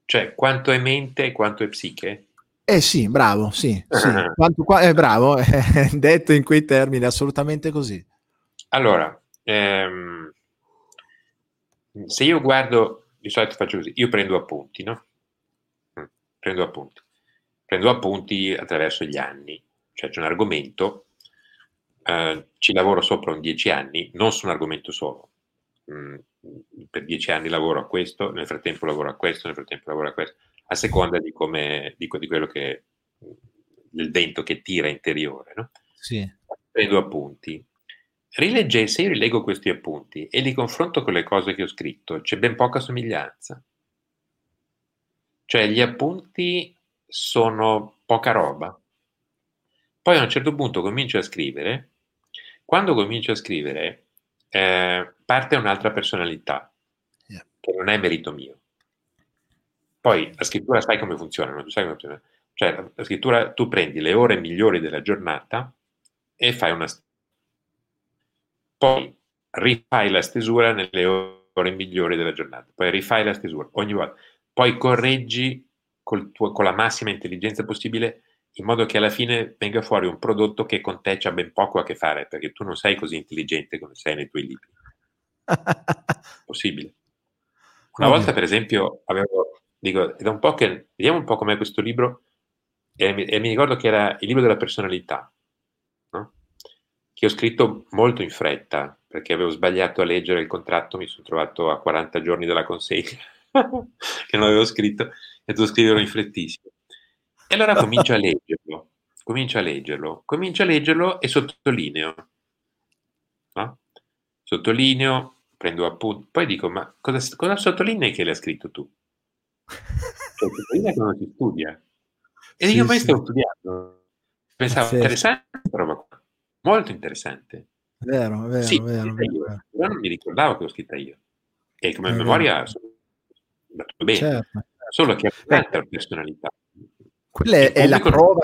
cioè, quanto è mente e quanto è psiche? Eh sì, bravo, sì, sì. [LAUGHS] Quanto, qua, eh, bravo, [LAUGHS] eh, detto in quei termini, assolutamente così. Allora, ehm, se io guardo, di solito faccio così, io prendo appunti, no? Mm, prendo appunti. prendo appunti attraverso gli anni, cioè c'è un argomento, eh, ci lavoro sopra un dieci anni, non su un argomento solo. Mm, per dieci anni lavoro a questo, nel frattempo lavoro a questo, nel frattempo lavoro a questo, a seconda di come, di, di quello che, del vento che tira interiore, no? Sì. Prendo appunti. Rilegge, se io rilego questi appunti e li confronto con le cose che ho scritto, c'è ben poca somiglianza. Cioè gli appunti sono poca roba. Poi a un certo punto comincio a scrivere. Quando comincio a scrivere, eh, parte un'altra personalità, yeah. che non è merito mio. Poi la scrittura sai come funziona, non sai come funziona. Cioè, la scrittura, tu prendi le ore migliori della giornata e fai una... Poi rifai la stesura nelle ore migliori della giornata, poi rifai la stesura ogni volta poi correggi tuo, con la massima intelligenza possibile in modo che alla fine venga fuori un prodotto che con te c'ha ben poco a che fare, perché tu non sei così intelligente come sei nei tuoi libri. [LAUGHS] Possibile. Una volta, per esempio, avevo, dico, da un po' che, vediamo un po' com'è questo libro, e mi, e mi ricordo che era il libro della personalità? Che ho scritto molto in fretta, perché avevo sbagliato a leggere il contratto, mi sono trovato a 40 giorni dalla consegna [LAUGHS] che non avevo scritto e devo scriverlo in frettissimo. E allora comincio a leggerlo, comincio a leggerlo, comincio a leggerlo e sottolineo. No? Sottolineo, prendo appunto, poi dico, ma cosa, cosa sottolinei che l'hai scritto tu? Cioè, sottolinea che non si studia. E sì, io poi sì. sto studiando. Pensavo, sì. interessante roba qua. Molto interessante. Vero, vero, sì, vero, vero. Però non mi ricordavo che l'ho scritta io. E come memoria sono andato bene, certo. solo che ha un'altra personalità. Quella è, è, la prova,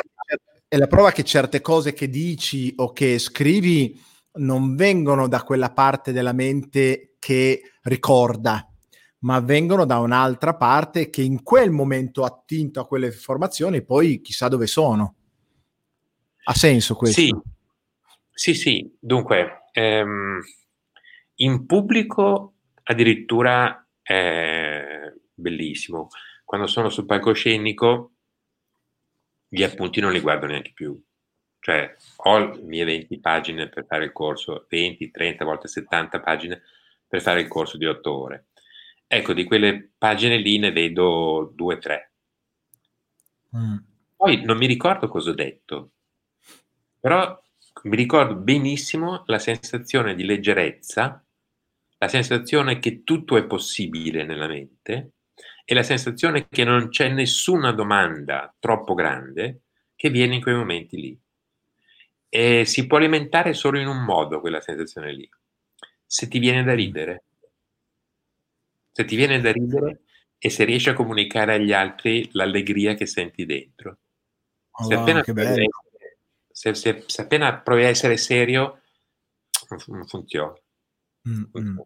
è la prova che certe cose che dici o che scrivi non vengono da quella parte della mente che ricorda, ma vengono da un'altra parte che in quel momento ha attinto a quelle informazioni, poi chissà dove sono. Ha senso questo? Sì, sì, sì. Dunque, ehm, in pubblico addirittura eh, bellissimo. Quando sono sul palcoscenico, gli appunti non li guardo neanche più. Cioè, ho le mie 20 pagine per fare il corso, 20, 30, volte 70 pagine per fare il corso di 8 ore. Ecco, di quelle pagine lì ne vedo 2-3. Mm. Poi non mi ricordo cosa ho detto, però mi ricordo benissimo la sensazione di leggerezza, la sensazione che tutto è possibile nella mente e la sensazione che non c'è nessuna domanda troppo grande che viene in quei momenti lì. E si può alimentare solo in un modo quella sensazione lì, se ti viene da ridere. Se ti viene da ridere e se riesci a comunicare agli altri l'allegria che senti dentro. Oh, se, appena essere, se, se, se, appena provi a essere serio, non funziona. Mm-hmm.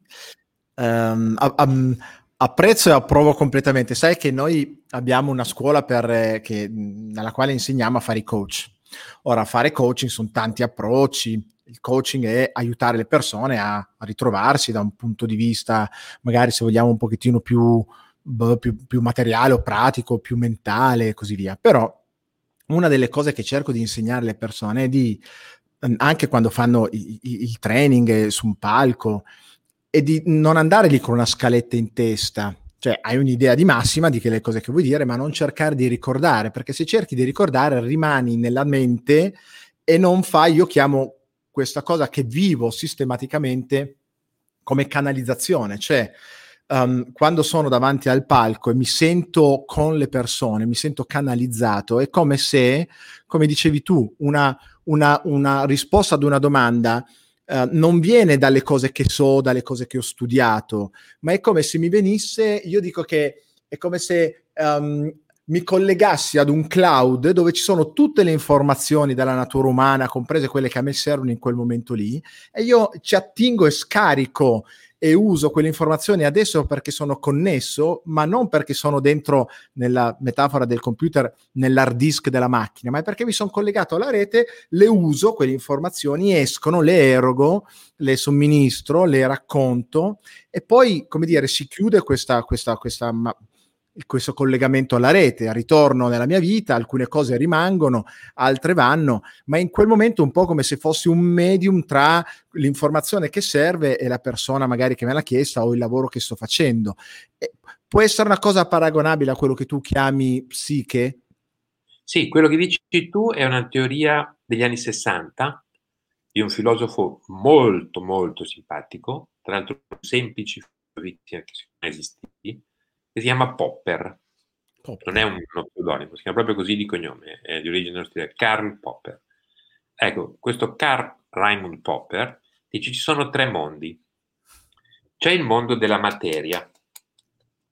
Um, um, Apprezzo e approvo completamente. Sai che noi abbiamo una scuola per, che, nella quale insegniamo a fare i coach. Ora, fare coaching sono tanti approcci. Il coaching è aiutare le persone a, a ritrovarsi da un punto di vista, magari se vogliamo, un pochettino più, più, più materiale o pratico, più mentale e così via. Però una delle cose che cerco di insegnare alle persone è di, anche quando fanno il, il training su un palco, e di non andare lì con una scaletta in testa. Cioè, hai un'idea di massima di che le cose che vuoi dire, ma non cercare di ricordare, perché se cerchi di ricordare rimani nella mente e non fai, io chiamo questa cosa che vivo sistematicamente come canalizzazione, cioè um, quando sono davanti al palco e mi sento con le persone, mi sento canalizzato, è come se, come dicevi tu, una, una, una risposta ad una domanda Uh, non viene dalle cose che so, dalle cose che ho studiato, ma è come se mi venisse, io dico che è come se um, mi collegassi ad un cloud dove ci sono tutte le informazioni della natura umana, comprese quelle che a me servono in quel momento lì, e io ci attingo e scarico e uso quelle informazioni adesso perché sono connesso, ma non perché sono dentro, nella metafora del computer, nell'hard disk della macchina, ma è perché mi sono collegato alla rete, le uso, quelle informazioni escono, le erogo, le somministro, le racconto e poi, come dire, si chiude questa, questa, questa questo collegamento alla rete, ritorno nella mia vita, alcune cose rimangono, altre vanno, ma in quel momento un po' come se fossi un medium tra l'informazione che serve e la persona magari che me l'ha chiesta o il lavoro che sto facendo. E può essere una cosa paragonabile a quello che tu chiami psiche? Sì, quello che dici tu è una teoria degli anni 60 di un filosofo molto molto simpatico, tra l'altro semplici che sono esistiti, che si chiama Popper. Popper. Non è un, uno pseudonimo, si chiama proprio così di cognome, è di origine austriaca, Karl Popper. Ecco, questo Karl Raimund Popper dice ci sono tre mondi. C'è il mondo della materia,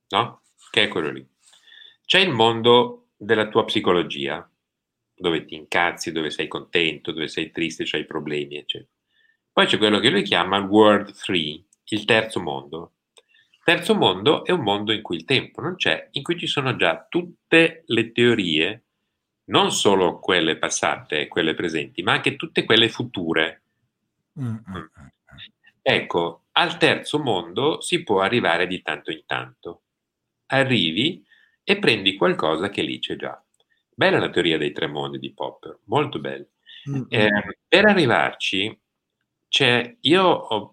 no? Che è quello lì. C'è il mondo della tua psicologia, dove ti incazzi, dove sei contento, dove sei triste, c'hai problemi, eccetera. Poi c'è quello che lui chiama il World 3, il terzo mondo, Terzo mondo è un mondo in cui il tempo non c'è, in cui ci sono già tutte le teorie, non solo quelle passate e quelle presenti, ma anche tutte quelle future. Mm, mm, mm. Ecco, al terzo mondo si può arrivare di tanto in tanto. Arrivi e prendi qualcosa che lì c'è già. Bella la teoria dei tre mondi di Popper, molto bella. Eh, per arrivarci, c'è, io ho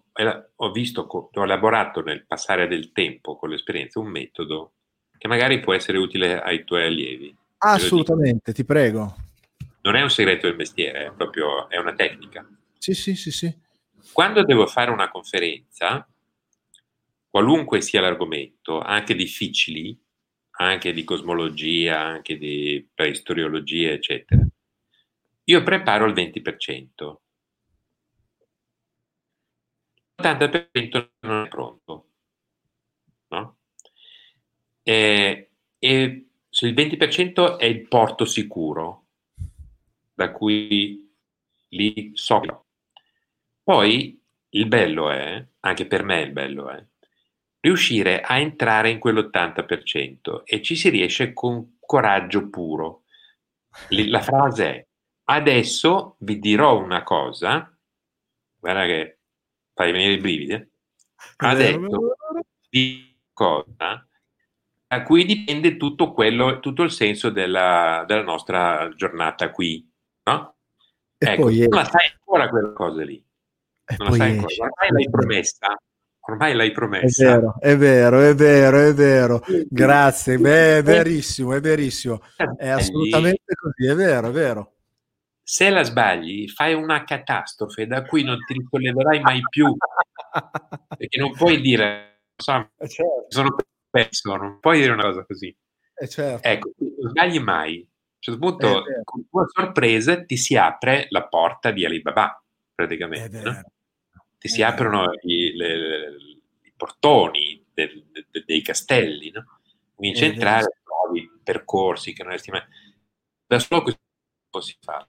ho visto, ho elaborato nel passare del tempo con l'esperienza un metodo che magari può essere utile ai tuoi allievi. Assolutamente, ti prego. Non è un segreto del mestiere, è proprio è una tecnica. Sì, sì, sì, sì. Quando devo fare una conferenza, qualunque sia l'argomento, anche difficili, anche di cosmologia, anche di preistoriologia, eccetera, io preparo il 20%. 80% non è pronto. No? E, e il 20% è il porto sicuro, da cui lì so. Poi il bello è, anche per me il bello è, riuscire a entrare in quell'80% e ci si riesce con coraggio puro. La frase è, adesso vi dirò una cosa, guarda che fai venire i brividi, eh? ha detto di cosa da cui dipende tutto quello, tutto il senso della, della nostra giornata qui, no? ecco, non la sai ancora quella cosa lì. Non la sai ancora. Ormai l'hai promessa. Ormai l'hai promessa. È vero, è vero, è vero, è vero. Grazie, beh, è verissimo, è verissimo. È assolutamente così, è vero, è vero se la sbagli, fai una catastrofe da cui non ti risolleverai mai più. Perché non puoi dire, so, eh, certo. sono perso, non puoi dire una cosa così. Eh certo. Ecco, non sbagli mai. A un certo punto, eh, con tua sorpresa, ti si apre la porta di Alibaba, praticamente. No? Ti si aprono i, le, le, i portoni del, de, dei castelli, no? Cominci a entrare, trovi percorsi che non resti mai. Da solo questo si fa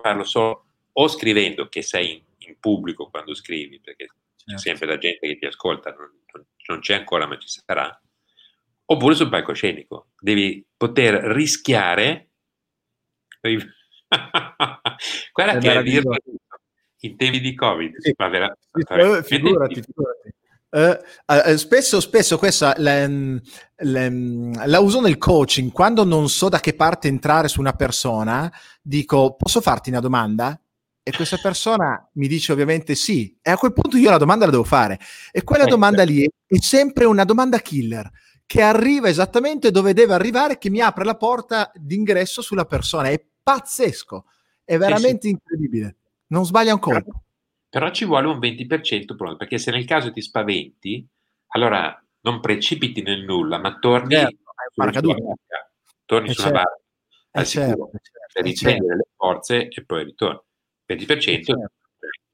farlo solo o scrivendo che sei in, in pubblico quando scrivi, perché certo. c'è sempre la gente che ti ascolta, non, non, c'è ancora ma ci sarà, oppure sul palcoscenico. Devi poter rischiare. [LAUGHS] Guarda che dire in temi di Covid. Sì. Ma vera, figurati, figurati. Uh, spesso, spesso questa la, la, la, uso nel coaching. Quando non so da che parte entrare su una persona dico posso farti una domanda? e questa persona mi dice ovviamente sì. E a quel punto io la domanda la devo fare. E quella domanda lì è, è sempre una domanda killer che arriva esattamente dove deve arrivare che mi apre la porta d'ingresso sulla persona. È pazzesco. È veramente sì, sì. incredibile. Non sbaglia un colpo però ci vuole un 20% pronto, perché se nel caso ti spaventi, allora non precipiti nel nulla, ma torni certo, sulla barca, torni è sulla certo, barca al sicuro, certo, per riprendere le forze e poi ritorni. 20% certo.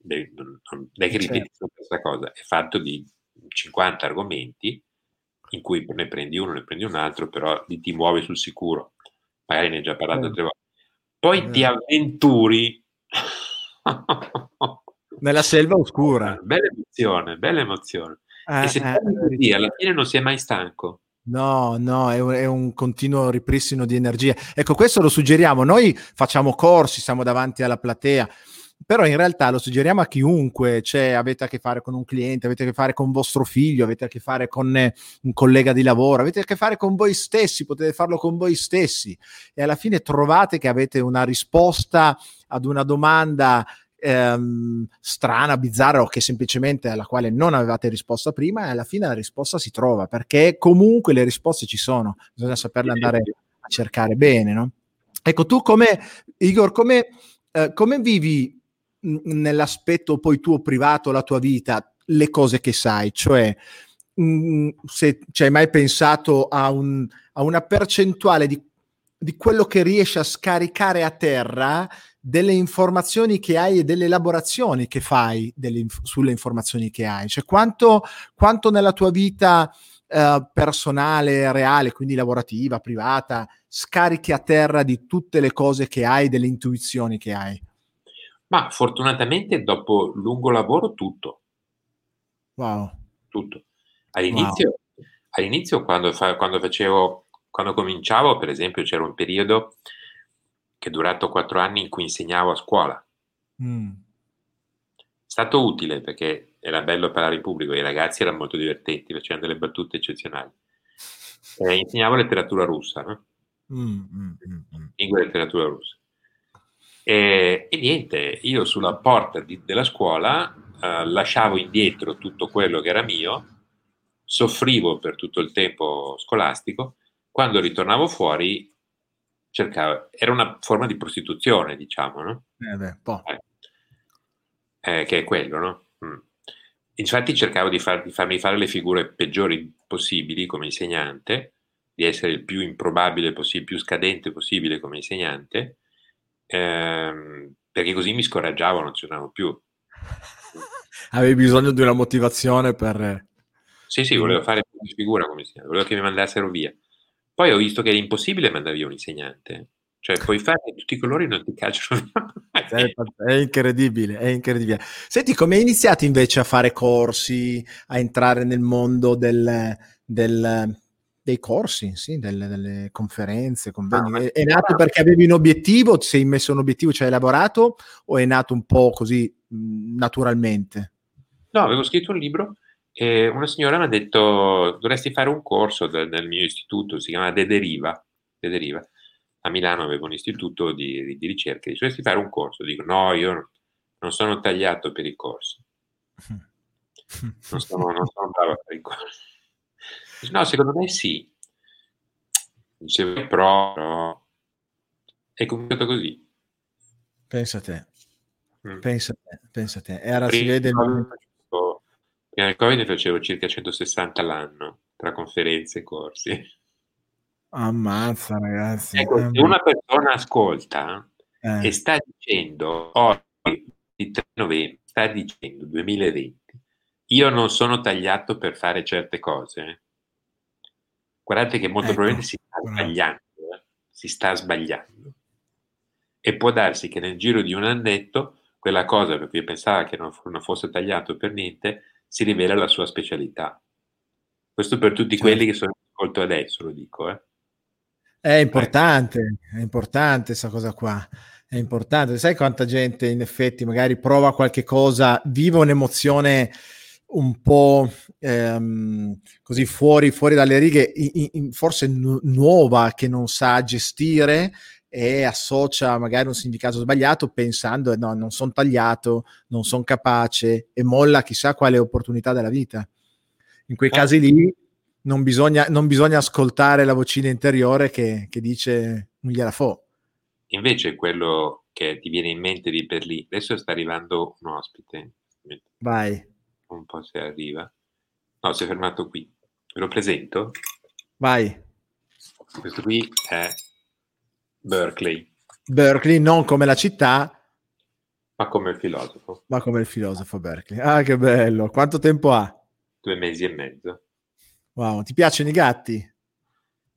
non, è che ripeti certo. questa cosa, è fatto di 50 argomenti in cui ne prendi uno, ne prendi un altro, però ti muovi sul sicuro. Magari ne hai già parlato altre volte. Poi ti avventuri [LAUGHS] Nella selva oscura. Bella emozione, bella emozione. Eh, e se eh, così, alla fine non si è mai stanco. No, no, è un, è un, continuo ripristino di energia. Ecco, questo lo suggeriamo. Noi facciamo corsi, siamo davanti alla platea però in realtà lo suggeriamo a chiunque, cioè avete a che fare con un cliente, avete a che fare con vostro figlio, avete a che fare con eh, un collega di lavoro, avete a che fare con voi stessi, potete farlo con voi stessi e alla fine trovate che avete una risposta ad una domanda ehm, strana, bizzarra o che semplicemente alla quale non avevate risposta prima e alla fine la risposta si trova perché comunque le risposte ci sono, bisogna saperle andare a cercare bene, no? Ecco, tu come, Igor, come, eh, come vivi nell'aspetto poi tuo privato, la tua vita, le cose che sai, cioè mh, se ci hai mai pensato a, un, a una percentuale di, di, quello che riesci a scaricare a terra delle informazioni che hai e delle elaborazioni che fai delle, sulle informazioni che hai, cioè quanto, quanto nella tua vita eh, personale, reale, quindi lavorativa, privata, scarichi a terra di tutte le cose che hai, delle intuizioni che hai. Ma fortunatamente dopo lungo lavoro tutto. Wow. Tutto. All'inizio, wow. all'inizio quando, fa, quando, facevo, quando cominciavo, per esempio, c'era un periodo che è durato quattro anni in cui insegnavo a scuola. Mm. È stato utile perché era bello parlare in pubblico, i ragazzi erano molto divertenti, facevano delle battute eccezionali. Eh, insegnavo letteratura russa, no? Mm, mm, mm. Lingua e letteratura russa. E, e, niente, io sulla porta di, della scuola eh, lasciavo indietro tutto quello che era mio, soffrivo per tutto il tempo scolastico, quando ritornavo fuori cercavo, era una forma di prostituzione, diciamo, no? Eh beh, eh, eh, che è quello, no? Mm. Infatti cercavo di, far, di farmi fare le figure peggiori possibili come insegnante, di essere il più improbabile possibile, più scadente possibile come insegnante, ehm, perché così mi scoraggiavo, non ci andavo più. [LAUGHS] Avevi bisogno di una motivazione per... Sì, sì, volevo fare figura come insegnante, volevo che mi mandassero via. Poi ho visto che era impossibile mandare via un insegnante. Cioè, puoi fare tutti i colori non ti cacciano. [LAUGHS] È incredibile, è incredibile. Senti, come hai iniziato invece a fare corsi, a entrare nel mondo del, del dei corsi, sì, delle, delle conferenze, convegni. Ah, è, è, nato perché avevi un obiettivo, ti sei messo un obiettivo, ci hai lavorato o è nato un po' così naturalmente? No, avevo scritto un libro e una signora mi ha detto dovresti fare un corso del, nel mio istituto, si chiama De Deriva. De Deriva. A Milano avevo un istituto di, di ricerca, dice dovresti fare un corso. Dico no, io non sono tagliato per i corsi. Non sono, non sono bravo a fare i corsi. No, secondo me sì. Dicevo, però, però è cominciato così. Pensa a te. Mm. Pensa a te, pensa a te. Era, prima, si vede... Prima del Covid ne facevo circa 160 all'anno, tra conferenze e corsi. Ammazza, ragazzi. Ecco, se una persona ascolta eh. e sta dicendo oggi, il 3 novembre, sta dicendo 2020, io non sono tagliato per fare certe cose, Guardate che molto ecco, probabilmente si sta sbagliando, eh? si sta sbagliando. E può darsi che nel giro di un annetto quella cosa per cui pensava che non, non fosse tagliato per niente si rivela la sua specialità. Questo per tutti certo. quelli che sono in ascolto adesso, lo dico. Eh. È importante, è importante questa cosa qua. È importante. Sai quanta gente in effetti magari prova qualche cosa, vive un'emozione un po' ehm, così fuori, fuori dalle righe, in, in, forse nu- nuova che non sa gestire e associa magari un significato sbagliato pensando no, non sono tagliato, non sono capace e molla chissà quale opportunità della vita. In quei ah. casi lì non bisogna, non bisogna ascoltare la vocina interiore che, che dice non gliela fo. Invece quello che ti viene in mente di per lì, adesso sta arrivando un ospite. Vai un po' se arriva. No, si è fermato qui. Ve lo presento? Vai. Questo qui è Berkeley. Berkeley non come la città, ma come il filosofo. Ma come il filosofo Berkeley. Ah, che bello. Quanto tempo ha? Due mesi e mezzo. Wow, ti piacciono i gatti?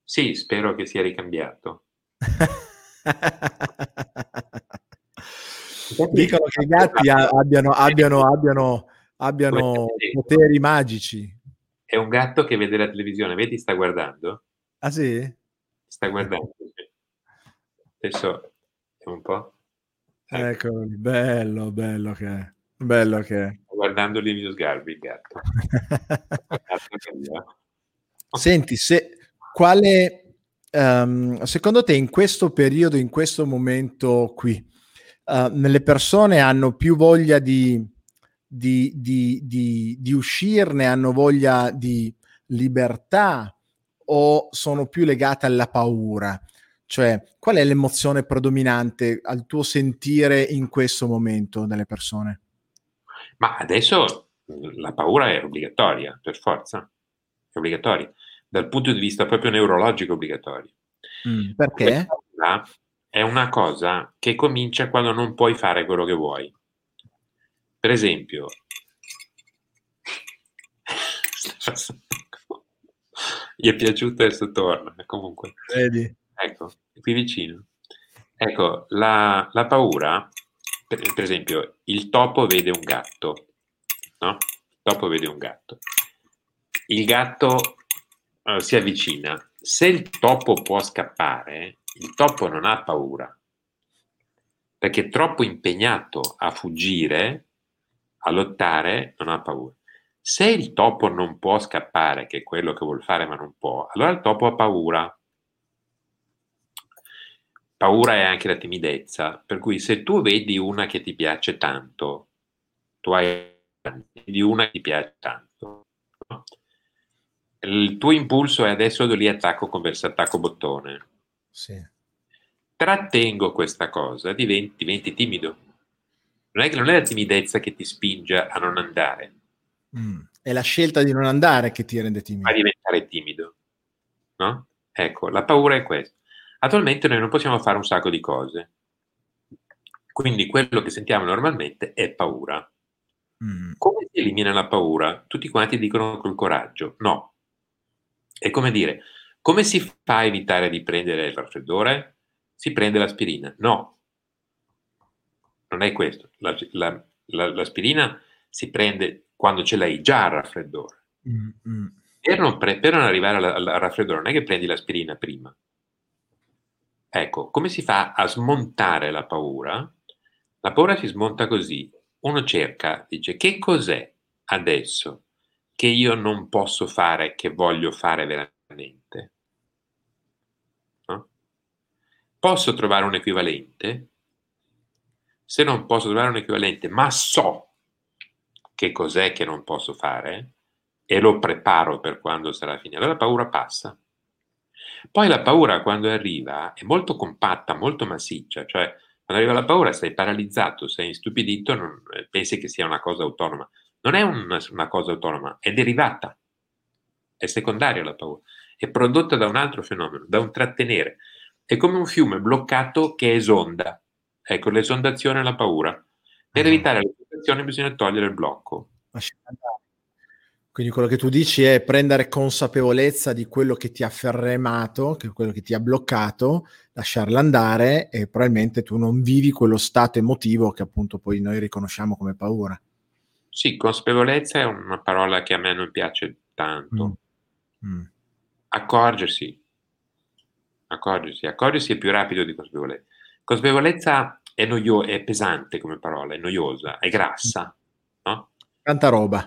Sì, spero che sia ricambiato. [LAUGHS] Dicono che i gatti abbiano, abbiano, abbiano abbiano poteri magici. È un gatto che vede la televisione, vedi, sta guardando? Ah sì? Sta guardando. Adesso è un po'. Ecco, bello, bello che è. Bello che è. Guardando Livio Sgarbi, il gatto. [LAUGHS] [LAUGHS] Senti, se, quale, um, secondo te in questo periodo, in questo momento qui, uh, le persone hanno più voglia di, di, di, di, di uscirne, hanno voglia di libertà o sono più legate alla paura? Cioè, qual è l'emozione predominante al tuo sentire in questo momento delle persone? Ma adesso la paura è obbligatoria, per forza, è obbligatoria, dal punto di vista proprio neurologico obbligatoria. Mm, perché? È una cosa che comincia quando non puoi fare quello che vuoi. Per esempio, [LAUGHS] gli è piaciuto adesso torna, comunque. Vedi? Ecco, qui vicino. Ecco, la, la paura, per, per, esempio, il topo vede un gatto, no? Il topo vede un gatto. Il gatto uh, si avvicina. Se il topo può scappare, il topo non ha paura, perché è troppo impegnato a fuggire, a lottare, non ha paura. Se il topo non può scappare, che è quello che vuol fare ma non può, allora il topo ha paura paura è anche la timidezza, per cui se tu vedi una che ti piace tanto, tu hai di una che ti piace tanto, no? il tuo impulso è adesso lì attacco con attacco bottone. Sì. Trattengo questa cosa, diventi, diventi, timido. Non è che non è la timidezza che ti spinge a non andare. Mm. È la scelta di non andare che ti rende timido. A diventare timido. No? Ecco, la paura è questa. Attualmente noi non possiamo fare un sacco di cose. Quindi quello che sentiamo normalmente è paura. Mm. Come si elimina la paura? Tutti quanti dicono col coraggio. No. È come dire, come si fa a evitare di prendere il raffreddore? Si prende l'aspirina. No. Non è questo. La, la, la, l'aspirina si prende quando ce l'hai già il raffreddore. Mm, mm. Per, non pre- per, non arrivare al, al raffreddore non è che prendi l'aspirina prima. Ecco, come si fa a smontare la paura? La paura si smonta così. Uno cerca, dice, che cos'è adesso che io non posso fare, che voglio fare veramente? No? Posso trovare un equivalente? Se non posso trovare un equivalente, ma so che cos'è che non posso fare e lo preparo per quando sarà finito, allora la paura passa. Poi la paura quando arriva è molto compatta, molto massiccia, cioè quando arriva la paura sei paralizzato, sei istupidito, non, eh, pensi che sia una cosa autonoma. Non è una, una cosa autonoma, è derivata, è secondaria la paura, è prodotta da un altro fenomeno, da un trattenere. È come un fiume bloccato che esonda. Ecco, l'esondazione è la paura. Per uh-huh. evitare l'esondazione bisogna togliere il blocco. Quindi quello che tu dici è prendere consapevolezza di quello che ti ha fermato, che quello che ti ha bloccato, lasciarla andare e probabilmente tu non vivi quello stato emotivo che appunto poi noi riconosciamo come paura. Sì, consapevolezza è una parola che a me non piace tanto. Mm. Mm. Accorgersi, accorgersi, accorgersi è più rapido di consapevolezza. Consapevolezza è, noio- è pesante come parola, è noiosa, è grassa, no? Tanta roba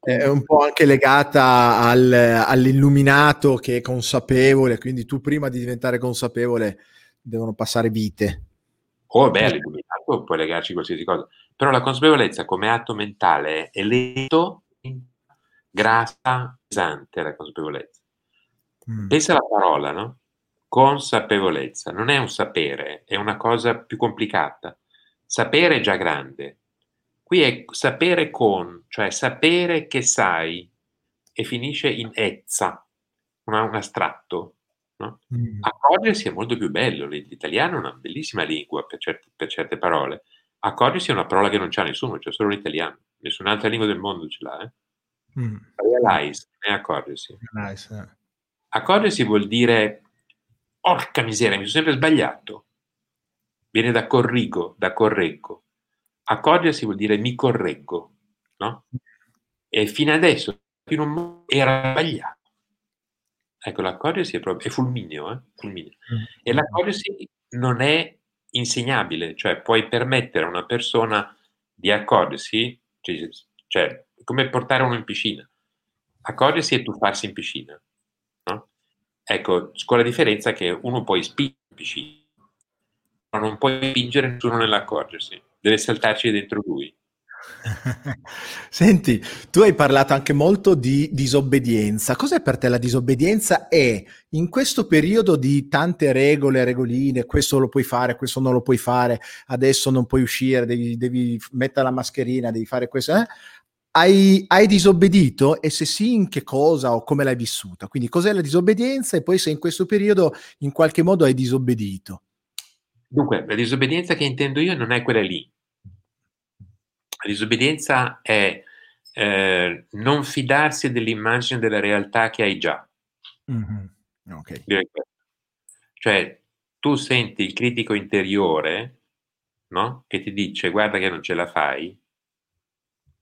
è un po' anche legata al, all'illuminato che è consapevole, quindi tu prima di diventare consapevole devono passare vite. Oh, beh, all'illuminato puoi legarci qualsiasi cosa, però la consapevolezza come atto mentale è lento, grassa, pesante la consapevolezza. Mm. Pensa alla parola, no? Consapevolezza, non è un sapere, è una cosa più complicata. Sapere è già grande, Qui è sapere con, cioè sapere che sai e finisce in ezza, una, un astratto. No? Mm. Accorgersi è molto più bello, l'italiano è una bellissima lingua per, certi, per certe parole. Accorgersi è una parola che non c'ha nessuno, c'è solo l'italiano, nessun'altra lingua del mondo ce l'ha. Eh? Mm. Realize, non è accorgersi. Realize, eh. Accorgersi vuol dire, porca miseria, mi sono sempre sbagliato. Viene da corrigo, da correggo. Accorgersi vuol dire mi correggo, no? E fino adesso era sbagliato. Ecco, l'accorgersi è proprio è fulmineo, eh? fulmineo. Mm. E l'accorgersi non è insegnabile, cioè puoi permettere a una persona di accorgersi, cioè, cioè come portare uno in piscina, accorgersi e tuffarsi in piscina. No? Ecco, con la differenza che uno può spingere in piscina, ma non puoi spingere nessuno nell'accorgersi, deve saltarci dentro lui. [LAUGHS] Senti, tu hai parlato anche molto di disobbedienza. Cos'è per te la disobbedienza? E in questo periodo di tante regole, regoline, questo lo puoi fare, questo non lo puoi fare, adesso non puoi uscire, devi, devi mettere la mascherina, devi fare questo. Eh? Hai, hai, disobbedito e se sì, in che cosa o come l'hai vissuta? Quindi cos'è la disobbedienza e poi se in questo periodo in qualche modo hai disobbedito? Dunque, la disobbedienza che intendo io non è quella lì, la disobbedienza è eh, non fidarsi dell'immagine della realtà che hai già. Mm-hmm. Okay. Cioè, tu senti il critico interiore no? che ti dice guarda che non ce la fai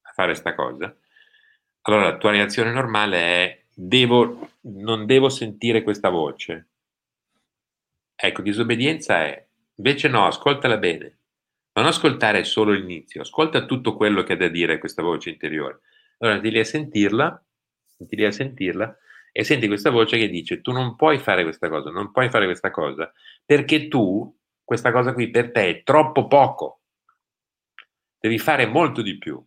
a fare questa cosa. Allora la tua reazione normale è devo, non devo sentire questa voce. Ecco, disobbedienza è invece no, ascoltala bene non ascoltare solo l'inizio, ascolta tutto quello che ha da dire questa voce interiore. Allora ti lì a sentirla, ti lì a sentirla e senti questa voce che dice tu non puoi fare questa cosa, non puoi fare questa cosa, perché tu, questa cosa qui per te è troppo poco. Devi fare molto di più.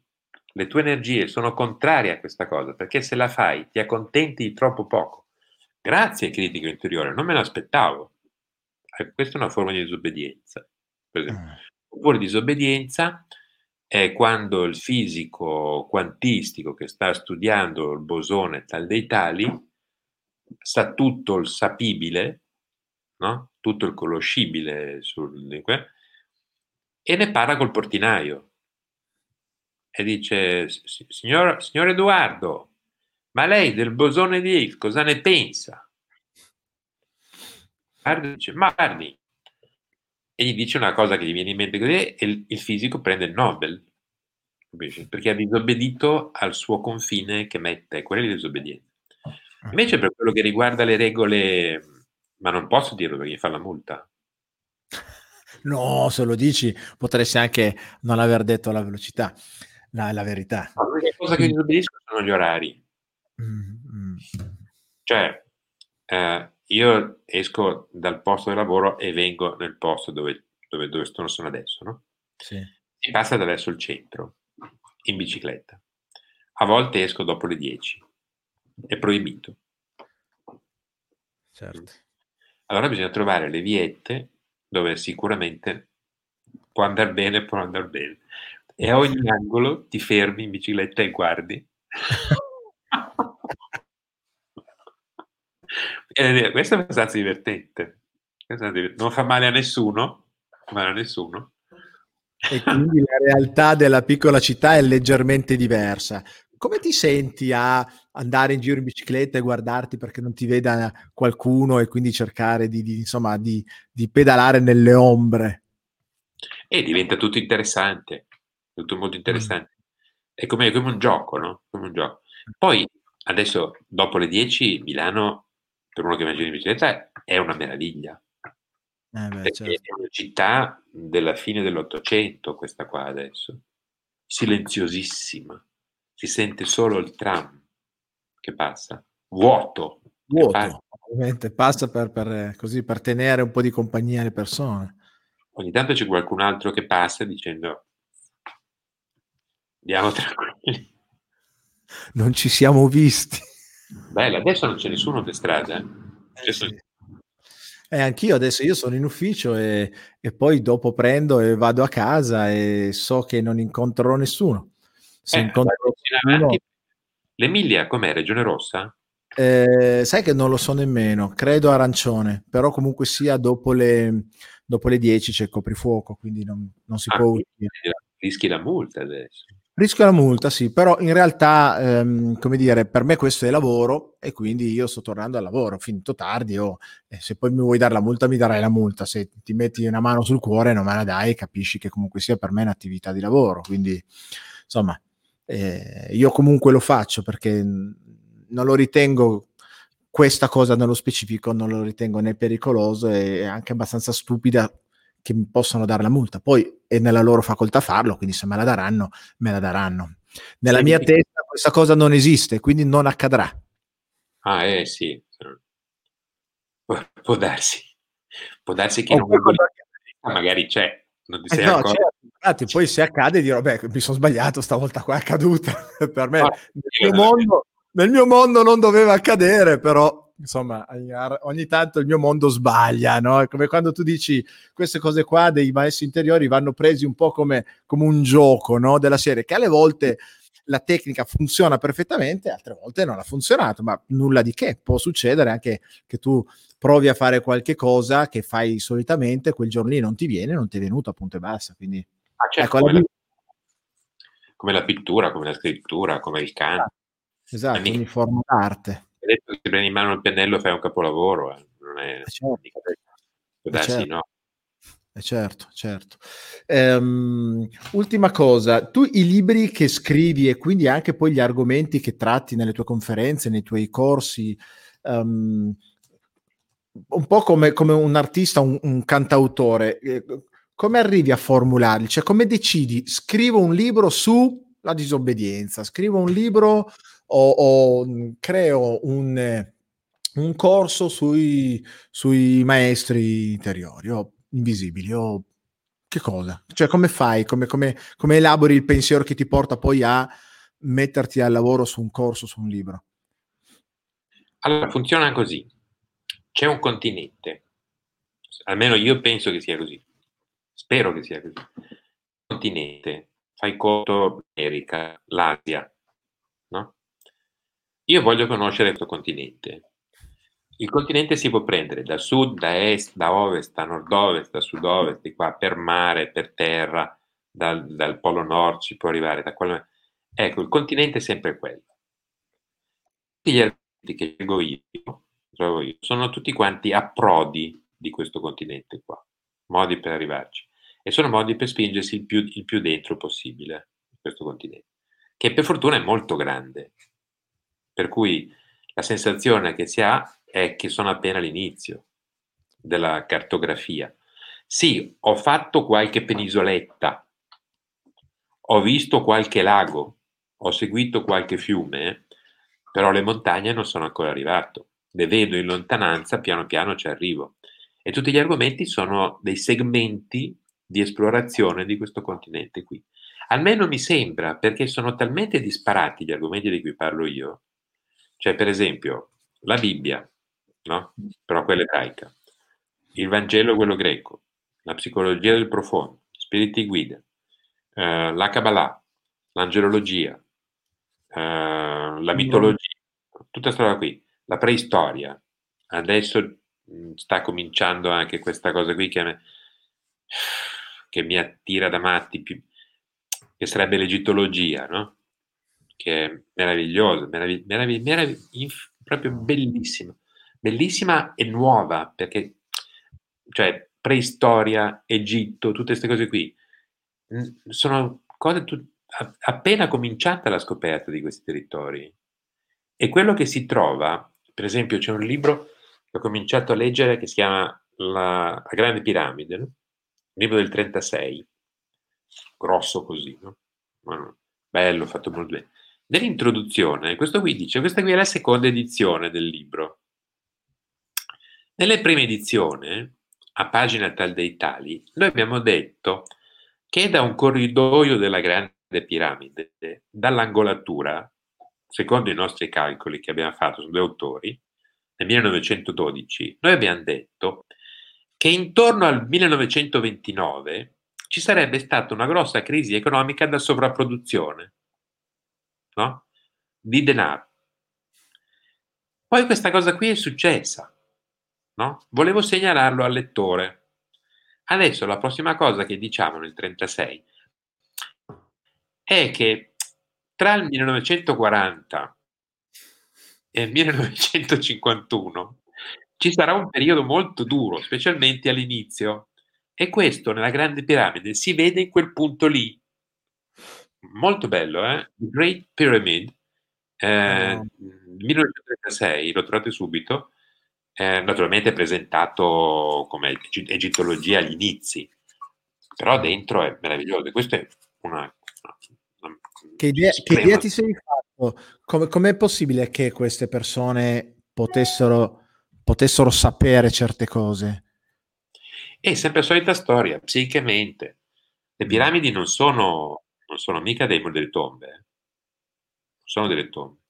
Le tue energie sono contrarie a questa cosa, perché se la fai ti accontenti di troppo poco. Grazie critico interiore, non me l'aspettavo. Eh, questa è una forma di disobbedienza. Per esempio. Mm. Oppure disobbedienza è quando il fisico quantistico che sta studiando il bosone tal dei tali sa tutto il sapibile, no? tutto il conoscibile sul, e ne parla col portinaio e dice signor, signor Edoardo ma lei del bosone di Higgs cosa ne pensa? Guardi, dice, ma guardi, e gli dice una cosa che gli viene in mente così e il, fisico prende il Nobel perché ha disobbedito al suo confine che mette, quello è disobbedienza. Invece per quello che riguarda le regole, ma non posso dirlo perché gli fa la multa. No, se lo dici potresti anche non aver detto la velocità, la, la verità. No, l'unica cosa che disobbedisco sono gli orari. Mm-hmm. Cioè, eh, io esco dal posto di lavoro e vengo nel posto dove, dove, dove sono adesso, no? Sì. Si passa attraverso il centro, in bicicletta. A volte esco dopo le 10. È proibito. Certo. Allora bisogna trovare le viette dove sicuramente può andare bene, può andare bene. E a ogni angolo ti fermi in bicicletta e guardi. [LAUGHS] Eh, questo è abbastanza divertente. Non fa male a nessuno, male a nessuno. E quindi la realtà della piccola città è leggermente diversa. Come ti senti a andare in giro in bicicletta e guardarti perché non ti veda qualcuno e quindi cercare di, di, insomma, di, di pedalare nelle ombre? E diventa tutto interessante, tutto molto interessante. È come, come, un gioco, no? Come un gioco. Poi, adesso, dopo le 10, Milano per uno che viaggia in bicicletta è una meraviglia. Eh beh, certo. È una città della fine dell'Ottocento questa qua adesso, silenziosissima, si sente solo il tram che passa, vuoto. Vuoto, passa. ovviamente passa per, per, così, per tenere un po' di compagnia alle persone. Ogni tanto c'è qualcun altro che passa dicendo andiamo tranquilli. Non ci siamo visti. Bella, adesso non c'è nessuno per strada. Eh? Sì. eh, anch'io adesso io sono in ufficio e, e, poi dopo prendo e vado a casa e so che non incontrerò nessuno. Se eh, incontro qualcuno... L'Emilia com'è? Regione Rossa? Eh, sai che non lo so nemmeno, credo arancione, però comunque sia dopo le, dopo le 10 c'è il coprifuoco, quindi non, non si ah, può uscire. Rischi la multa adesso. Rischio la multa, sì, però in realtà, ehm, come dire, per me questo è lavoro e quindi io sto tornando al lavoro, finito tardi, o eh, se poi mi vuoi dare la multa mi darai la multa, se ti metti una mano sul cuore non me la dai, capisci che comunque sia per me un'attività di lavoro, quindi insomma, eh, io comunque lo faccio perché non lo ritengo questa cosa nello specifico, non lo ritengo né pericoloso e anche abbastanza stupida che mi possono dare la multa. Poi è nella loro facoltà farlo, quindi se me la daranno, me la daranno. Nella mia testa questa cosa non esiste, quindi non accadrà. Ah, eh sì, può darsi. Può darsi che non vuoi magari c'è, non ti sei eh no, certo. Infatti, poi se accade dirò, beh, mi sono sbagliato, stavolta qua è accaduta. [LAUGHS] per me, ah, nel, mio mondo, nel mio mondo non doveva accadere, però insomma, ogni tanto il mio mondo sbaglia, no? È come quando tu dici queste cose qua dei maestri interiori vanno presi un po' come, come un gioco, no? Della serie, che alle volte la tecnica funziona perfettamente, altre volte non ha funzionato, ma nulla di che, può succedere anche che tu provi a fare qualche cosa che fai solitamente, quel giorno lì non ti viene, non ti è venuto appunto e basta, quindi... Ah, certo, ecco, come, la... come, la... pittura, come la scrittura, come il canto. Esatto, ogni forma d'arte. Detto, se prendi in mano il pennello fai un capolavoro, eh. non è... Eh, certo. Può darsi, certo. no? Eh certo, certo. Um, ultima cosa, tu i libri che scrivi e quindi anche poi gli argomenti che tratti nelle tue conferenze, nei tuoi corsi, um, un po' come, come un artista, un, un cantautore, eh, come arrivi a formularli? Cioè come decidi, scrivo un libro sulla disobbedienza, scrivo un libro o, o creo un, un corso sui, sui maestri interiori o invisibili o che cosa? Cioè come fai? Come, come, come elabori il pensiero che ti porta poi a metterti al lavoro su un corso, su un libro? Allora, funziona così. C'è un continente, almeno io penso che sia così, spero che sia così. Continente, fai conto America, l'Asia? Io voglio conoscere questo continente. Il continente si può prendere da sud, da est, da ovest, da nord-ovest, da sud-ovest, di qua per mare, per terra, dal, dal polo nord si può arrivare da quello. Ecco, il continente è sempre quello. Tutti gli argomenti che scelgo io, io, sono tutti quanti approdi di questo continente qua, modi per arrivarci. E sono modi per spingersi il più, il più dentro possibile questo continente, che per fortuna è molto grande. Per cui la sensazione che si ha è che sono appena all'inizio della cartografia. Sì, ho fatto qualche penisoletta, ho visto qualche lago, ho seguito qualche fiume, però le montagne non sono ancora arrivato. Le vedo in lontananza, piano piano ci arrivo. E tutti gli argomenti sono dei segmenti di esplorazione di questo continente qui. Almeno mi sembra, perché sono talmente disparati gli argomenti di cui parlo io, cioè, per esempio, la Bibbia, no? però quella ebraica, il Vangelo, quello greco, la psicologia del profondo, spiriti guida, eh, la Kabbalah, l'angelologia, eh, la mitologia, tutta questa roba qui, la preistoria. Adesso mh, sta cominciando anche questa cosa qui che, me, che mi attira da matti, più, che sarebbe l'egittologia, no? Che è meravigliosa, meravig- meravig- meravig- inf- proprio bellissima, bellissima e nuova, perché cioè preistoria, Egitto, tutte queste cose qui, sono cose tu- appena cominciata la scoperta di questi territori. E quello che si trova, per esempio, c'è un libro che ho cominciato a leggere che si chiama La, la Grande Piramide, no? libro del 36, grosso così, no? bello, fatto molto bene. Nell'introduzione, questo qui dice, questa qui è la seconda edizione del libro. Nelle prime edizioni, a pagina tal dei tali, noi abbiamo detto che da un corridoio della grande piramide, dall'angolatura, secondo i nostri calcoli che abbiamo fatto su due autori, nel 1912, noi abbiamo detto che intorno al 1929 ci sarebbe stata una grossa crisi economica da sovrapproduzione no? di denaro. Poi questa cosa qui è successa, no? Volevo segnalarlo al lettore. Adesso la prossima cosa che diciamo nel 36 è che tra il 1940 e il 1951 ci sarà un periodo molto duro, specialmente all'inizio, e questo nella Grande Piramide si vede in quel punto lì, molto bello, eh? The Great Pyramid, eh, oh. 1936, lo trovate subito, eh, naturalmente presentato come egittologia agli inizi, però dentro è meraviglioso. Questa è una... una che, idea, che idea, ti sei fatto? Come, com'è possibile che queste persone potessero, potessero sapere certe cose? È sempre la solita storia, psichicamente. Le piramidi non sono, non sono mica dei, delle tombe, eh. sono delle tombe.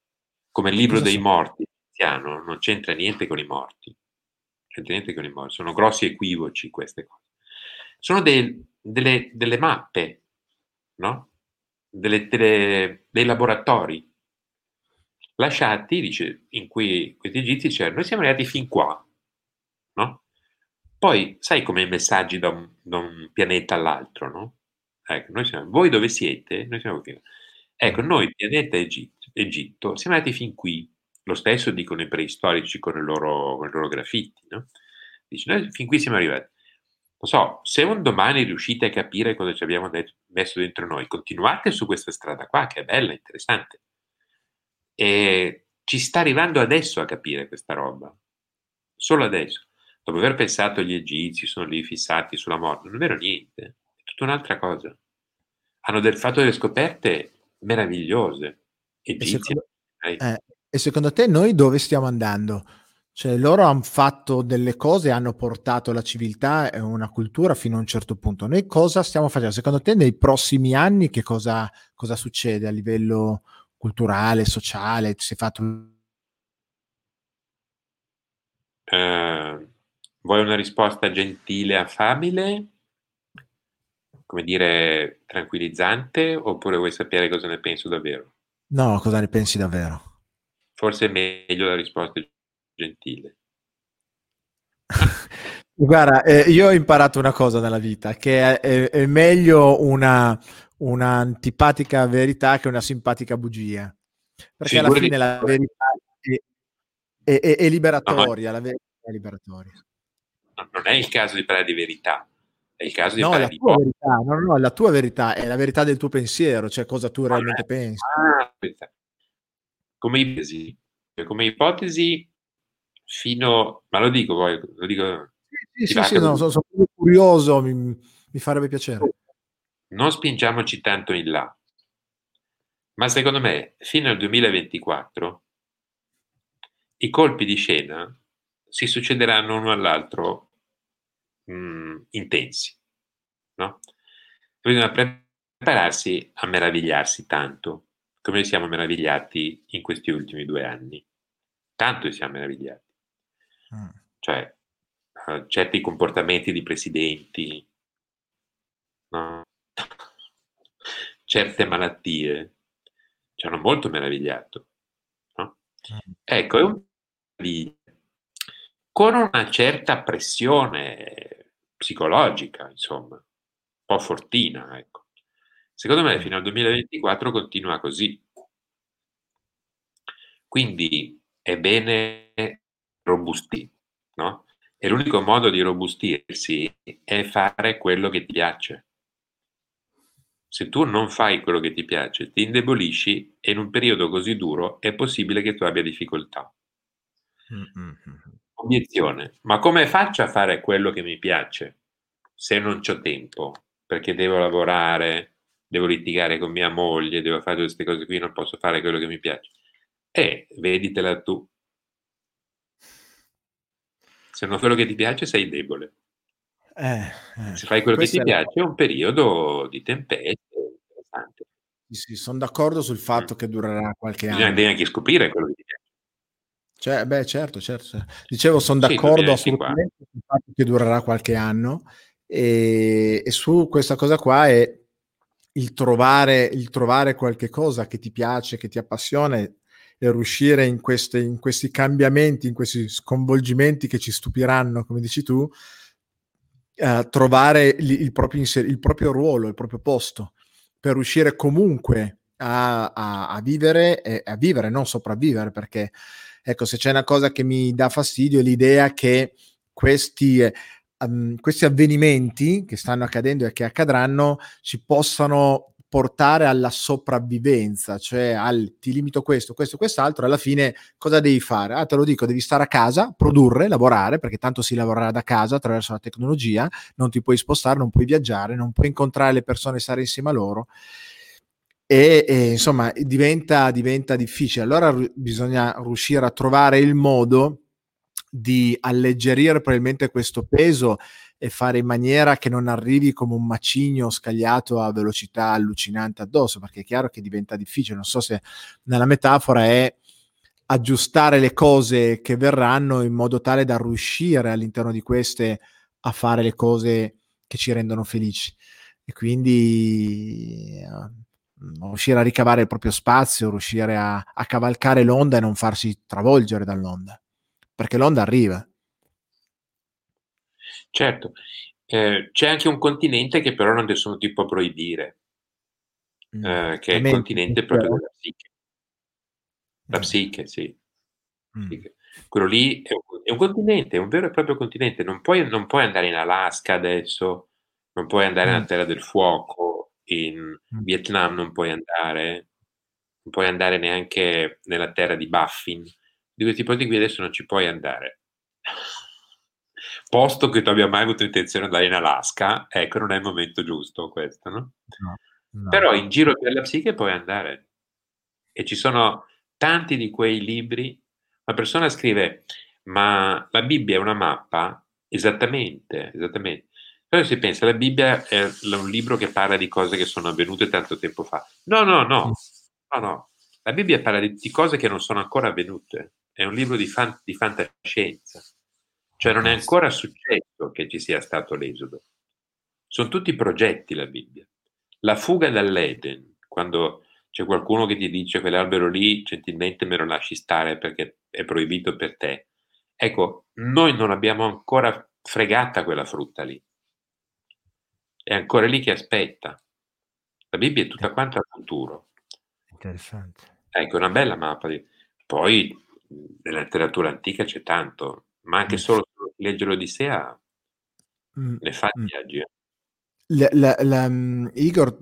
Come il libro dei morti, cristiano non c'entra niente con i morti. C'entra niente con i morti. Sono grossi equivoci queste cose. Sono dei, delle, delle, mappe, no? Delle, delle, dei laboratori lasciati, dice, in cui questi egizi dicevano, noi siamo arrivati fin qua, no? Poi, sai come i messaggi da un, da un pianeta all'altro, no? Ecco, noi siamo, voi dove siete? Noi siamo qui. Ecco, noi, pianeta Egitto, Egitto, siamo arrivati fin qui. Lo stesso dicono i preistorici con, loro, con i loro graffiti, no? Dice, noi fin qui siamo arrivati. Non so, se un domani riuscite a capire cosa ci abbiamo detto, messo dentro noi, continuate su questa strada qua, che è bella, interessante. E ci sta arrivando adesso a capire questa roba. Solo adesso. Dopo aver pensato agli egizi, sono lì fissati sulla morte, non è vero niente, tutta un'altra cosa. Hanno del, fatto delle scoperte meravigliose. Egizi. E secondo, eh, e secondo te noi dove stiamo andando? Cioè, loro hanno fatto delle cose, hanno portato la civiltà e una cultura fino a un certo punto. Noi cosa stiamo facendo? Secondo te, nei prossimi anni, che cosa, cosa succede a livello culturale, sociale? Si è fatto. Uh, vuoi una risposta gentile, affabile? Come dire, tranquillizzante? Oppure vuoi sapere cosa ne penso davvero? No, cosa ne pensi davvero? Forse è meglio la risposta gentile. [LAUGHS] Guarda, eh, io ho imparato una cosa nella vita, che è, è meglio una, un'antipatica verità che una simpatica bugia. Perché alla fine la verità è, è, è, è liberatoria, no, la verità è liberatoria. Non è il caso di parlare di verità, è il caso di no, parlare di verità, no, no, la tua verità è la verità del tuo pensiero, cioè cosa tu realmente ah, pensi. Ah, come ipotesi, come ipotesi fino, ma lo dico poi, lo dico. Sì, sì, sì, no, sono, sono, curioso, mi, mi farebbe piacere. Non spingiamoci tanto in là, ma secondo me fino al 2024 i colpi di scena si succederanno uno all'altro mh, mm, intensi, no? Bisogna prepararsi a meravigliarsi tanto come siamo meravigliati in questi ultimi due anni. Tanto siamo meravigliati. Mm. Cioè, uh, certi comportamenti di presidenti, no? [LAUGHS] certe malattie, ci hanno molto meravigliato. No? Mm. Ecco, è un con una certa pressione psicologica, insomma, un po' fortina, ecco. Secondo me fino al 2024 continua così. Quindi è bene robusti, no? E l'unico modo di robustirsi è fare quello che ti piace. Se tu non fai quello che ti piace, ti indebolisci e in un periodo così duro è possibile che tu abbia difficoltà. Mm-hmm. Obiezione, ma come faccio a fare quello che mi piace se non ho tempo? Perché devo lavorare, devo litigare con mia moglie, devo fare queste cose qui, non posso fare quello che mi piace. E veditela tu. Se non quello che ti piace, sei debole. Eh, eh, Se fai quello che ti piace, è un periodo di tempeste interessante. Sì, sì, sono d'accordo sul fatto mm. che durerà qualche Bisogna anno. Bisogna anche scoprire quello che ti piace. Cioè, beh, certo, certo. Dicevo, sono d'accordo sì, assolutamente sul fatto che durerà qualche anno e, e su questa cosa qua è il trovare, il trovare qualche cosa che ti piace, che ti appassiona e riuscire in, queste, in questi cambiamenti, in questi sconvolgimenti che ci stupiranno, come dici tu, a trovare il, il, proprio inser- il, proprio ruolo, il proprio posto, per riuscire comunque a, a, a vivere, e, a vivere, non sopravvivere, perché ecco, se c'è una cosa che mi dà fastidio è l'idea che questi um, questi avvenimenti che stanno accadendo e che accadranno ci possano portare alla sopravvivenza, cioè al ti limito questo, questo, quest'altro, alla fine cosa devi fare? Ah, te lo dico, devi stare a casa, produrre, lavorare, perché tanto si lavorerà da casa attraverso la tecnologia, non ti puoi spostare, non puoi viaggiare, non puoi incontrare le persone e stare insieme a loro. E, e insomma diventa, diventa difficile. Allora r- bisogna riuscire a trovare il modo di alleggerire probabilmente questo peso e fare in maniera che non arrivi come un macigno scagliato a velocità allucinante addosso, perché è chiaro che diventa difficile. Non so se nella metafora è aggiustare le cose che verranno in modo tale da riuscire all'interno di queste a fare le cose che ci rendono felici. E quindi uh, riuscire a ricavare il proprio spazio, riuscire a, a cavalcare l'onda e non farsi travolgere dall'onda, perché l'onda arriva. Certo, eh, c'è anche un continente che però non nessuno ti può proibire, mm. eh, che è il continente proprio della psiche. La mm. psiche, sì. Mm. Quello lì è un, è un, continente, è un vero e proprio continente. Non puoi, non puoi andare in Alaska adesso, non puoi andare mm. nella Terra del Fuoco, in mm. Vietnam non puoi andare, non puoi andare neanche nella terra di Baffin. Di questi posti qui adesso non ci puoi andare [LAUGHS] posto che tu abbia mai avuto intenzione di andare in Alaska, ecco, non è il momento giusto questo, no? no, no. Però in giro per la psiche puoi andare. E ci sono tanti di quei libri. Una persona scrive, ma la Bibbia è una mappa? Esattamente, esattamente. Però si pensa, la Bibbia è un libro che parla di cose che sono avvenute tanto tempo fa. No, no, no, no, no. La Bibbia parla di, di cose che non sono ancora avvenute. È un libro di, fan, di fantascienza. Cioè non è ancora successo che ci sia stato l'esodo. Sono tutti progetti la Bibbia. La fuga dall'Eden, quando c'è qualcuno che ti dice quell'albero lì gentilmente me lo lasci stare perché è proibito per te. Ecco, noi non abbiamo ancora fregata quella frutta lì. È ancora lì che aspetta. La Bibbia è tutta quanta al futuro. Interessante. Ecco, una bella mappa. Di... Poi nella letteratura antica c'è tanto, ma anche solo leggere l'Odissea mm. ne fa mm. viaggi. Eh. La, la, la, mm, Igor,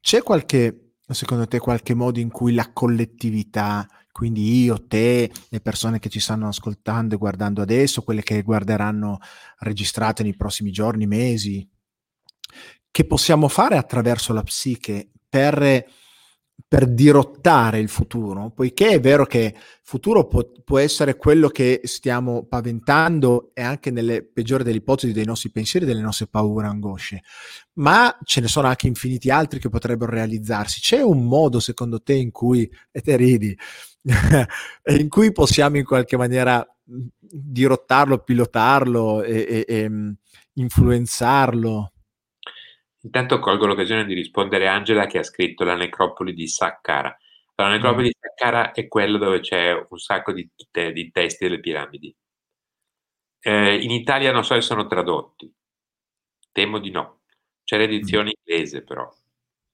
c'è qualche, secondo te, qualche modo in cui la collettività, quindi io, te, le persone che ci stanno ascoltando e guardando adesso, quelle che guarderanno registrate nei prossimi giorni, mesi, che possiamo fare attraverso la psiche per per dirottare il futuro, poiché è vero che il futuro può, può, essere quello che stiamo paventando e anche nelle peggiori delle ipotesi dei nostri pensieri, delle nostre paure angosce, ma ce ne sono anche infiniti altri che potrebbero realizzarsi. C'è un modo, secondo te, in cui, e te ridi, [LAUGHS] in cui possiamo in qualche maniera dirottarlo, pilotarlo e, e, e influenzarlo? Intanto colgo l'occasione di rispondere a Angela che ha scritto la necropoli di Saqqara. La necropoli mm. di Saqqara è quella dove c'è un sacco di, te, di testi delle piramidi. Eh, in Italia non so se sono tradotti, temo di no. C'è l'edizione mm. inglese però,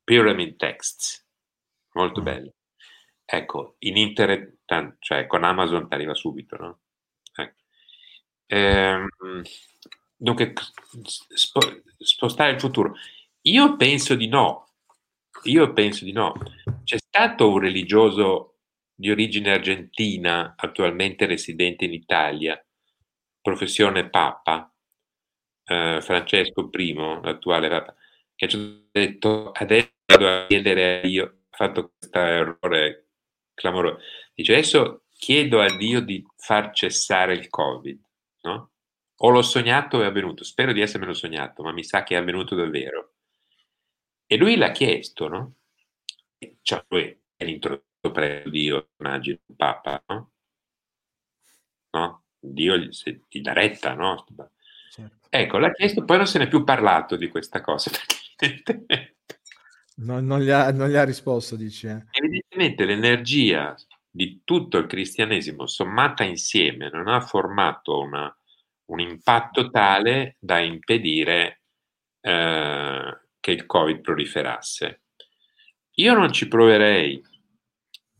Pyramid Texts, molto mm. bello. Ecco, in internet, cioè con Amazon ti arriva subito, no? Ecco. Ehm, dunque, spo- spostare il futuro. Io penso di no. Io penso di no. C'è stato un religioso di origine argentina, attualmente residente in Italia, professione Papa, eh, Francesco I, l'attuale Papa, che ci ha detto adesso vado a chiedere a Dio, ha fatto questo errore clamoroso, dice adesso chiedo a Dio di far cessare il Covid, no? O l'ho sognato o è avvenuto, spero di essermelo sognato, ma mi sa che è avvenuto davvero. E lui l'ha chiesto, no? Cioè, lui è l'introdotto per Dio, immagino, il Papa, no? no? Dio gli, gli dà retta, no? Certo. Ecco, l'ha chiesto, poi non se n'è più parlato di questa cosa, [LAUGHS] non, non, gli, ha, non gli, ha, risposto, dice. Eh. Evidentemente l'energia di tutto il cristianesimo sommata insieme non ha formato una, un impatto tale da impedire eh, che il Covid proliferasse. Io non ci proverei,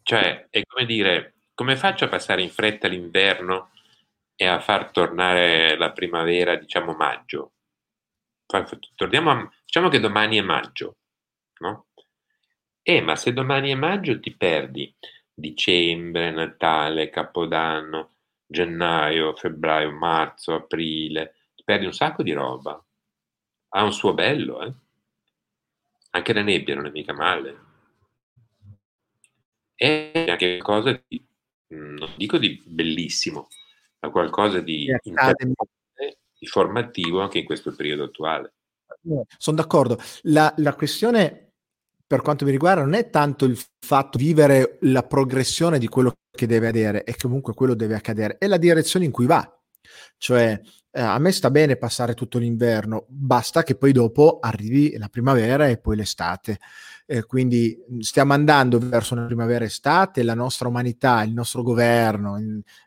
cioè è come dire, come faccio a passare in fretta l'inverno e a far tornare la primavera, diciamo maggio? Torniamo a, diciamo che domani è maggio, no? Eh, ma se domani è maggio ti perdi dicembre, Natale, Capodanno, gennaio, febbraio, marzo, aprile, perdi un sacco di roba. Ha un suo bello, eh? Anche la nebbia non è mica male. E anche qualcosa di, mm, non dico di bellissimo, ma qualcosa di, di formativo anche in questo periodo attuale. Sono d'accordo. La, la questione per quanto mi riguarda, non è tanto il fatto di vivere la progressione di quello che deve accadere e comunque quello deve accadere, è la direzione in cui va. Cioè, eh, a me sta bene passare tutto l'inverno, basta che poi dopo arrivi la primavera e poi l'estate. Eh, quindi stiamo andando verso una primavera-estate, la nostra umanità, il nostro governo,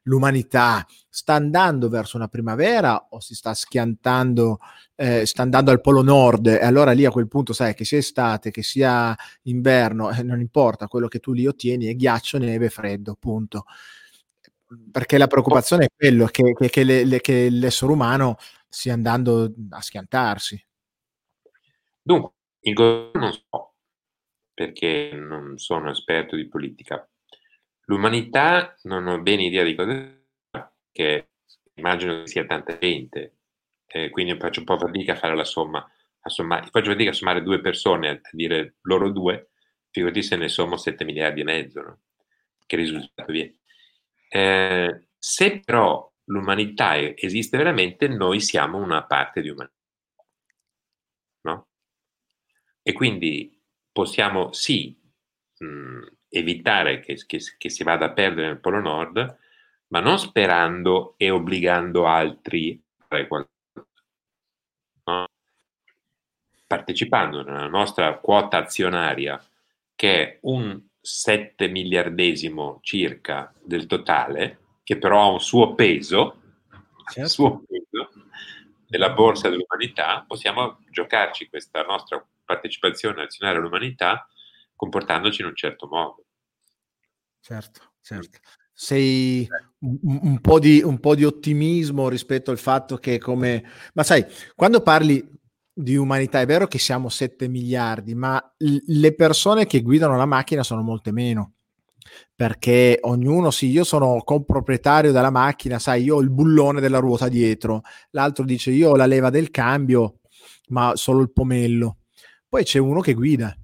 l'umanità sta andando verso una primavera o si sta schiantando, eh, sta andando al polo nord e allora lì a quel punto sai che sia estate, che sia inverno, eh, non importa, quello che tu lì ottieni è ghiaccio, neve, freddo, punto. Perché la preoccupazione è quello, che, che, che, le, che l'essere umano stia andando a schiantarsi. Dunque, il governo non so, perché non sono esperto di politica. L'umanità non ho bene idea di cosa che immagino che sia tanta gente, eh, quindi faccio un po' fatica a fare la somma, a sommare, faccio fatica a sommare due persone, a dire loro due, figurati se ne sommo 7 miliardi e mezzo, no? che risultato viene. Eh, se però l'umanità esiste veramente, noi siamo una parte di umanità. No? E quindi possiamo sì mh, evitare che, che, che, si vada a perdere nel Polo Nord, ma non sperando e obbligando altri a fare qualcosa. No? Partecipando nella nostra quota azionaria, che è un 7 miliardesimo circa del totale, che però ha un suo peso, certo. suo peso nella borsa dell'umanità, possiamo giocarci questa nostra partecipazione azionaria all'umanità comportandoci in un certo modo. Certo, certo. Sei un, un, po di, un po' di ottimismo rispetto al fatto che come... Ma sai, quando parli di umanità. È vero che siamo 7 miliardi, ma le persone che guidano la macchina sono molte meno perché ognuno, sì, io sono comproprietario della macchina, sai, io ho il bullone della ruota dietro, l'altro dice io ho la leva del cambio, ma solo il pomello. Poi c'è uno che guida,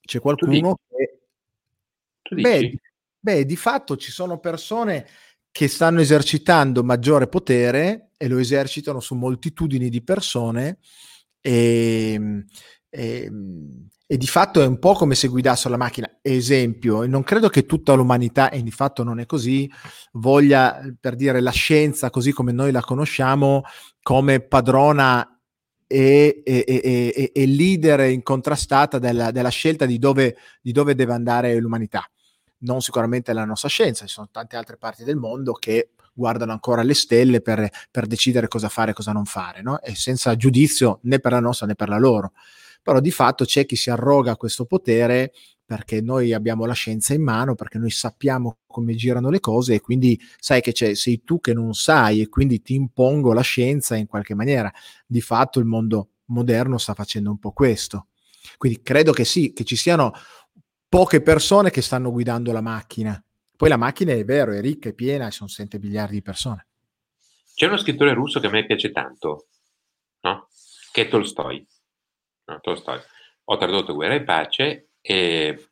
c'è qualcuno che... Beh, beh, di fatto ci sono persone che stanno esercitando maggiore potere e lo esercitano su moltitudini di persone e, ehm, e, ehm, e, di fatto è un po' come se guidassero la macchina. Esempio, non credo che tutta l'umanità, e di fatto non è così, voglia, per dire, la scienza così come noi la conosciamo, come padrona e, e, e, e leader incontrastata della, della scelta di dove, di dove, deve andare l'umanità. Non sicuramente la nostra scienza, ci sono tante altre parti del mondo che guardano ancora le stelle per, per decidere cosa fare e cosa non fare, no? e senza giudizio né per la nostra né per la loro. Però di fatto c'è chi si arroga questo potere perché noi abbiamo la scienza in mano, perché noi sappiamo come girano le cose e quindi sai che c'è, sei tu che non sai e quindi ti impongo la scienza in qualche maniera. Di fatto il mondo moderno sta facendo un po' questo. Quindi credo che sì, che ci siano poche persone che stanno guidando la macchina. Poi la macchina è vero, è ricca, è piena, ci sono 7 miliardi di persone. C'è uno scrittore russo che a me piace tanto, no? che è Tolstoi. No, Tolstoi. Ho tradotto Guerra e Pace e,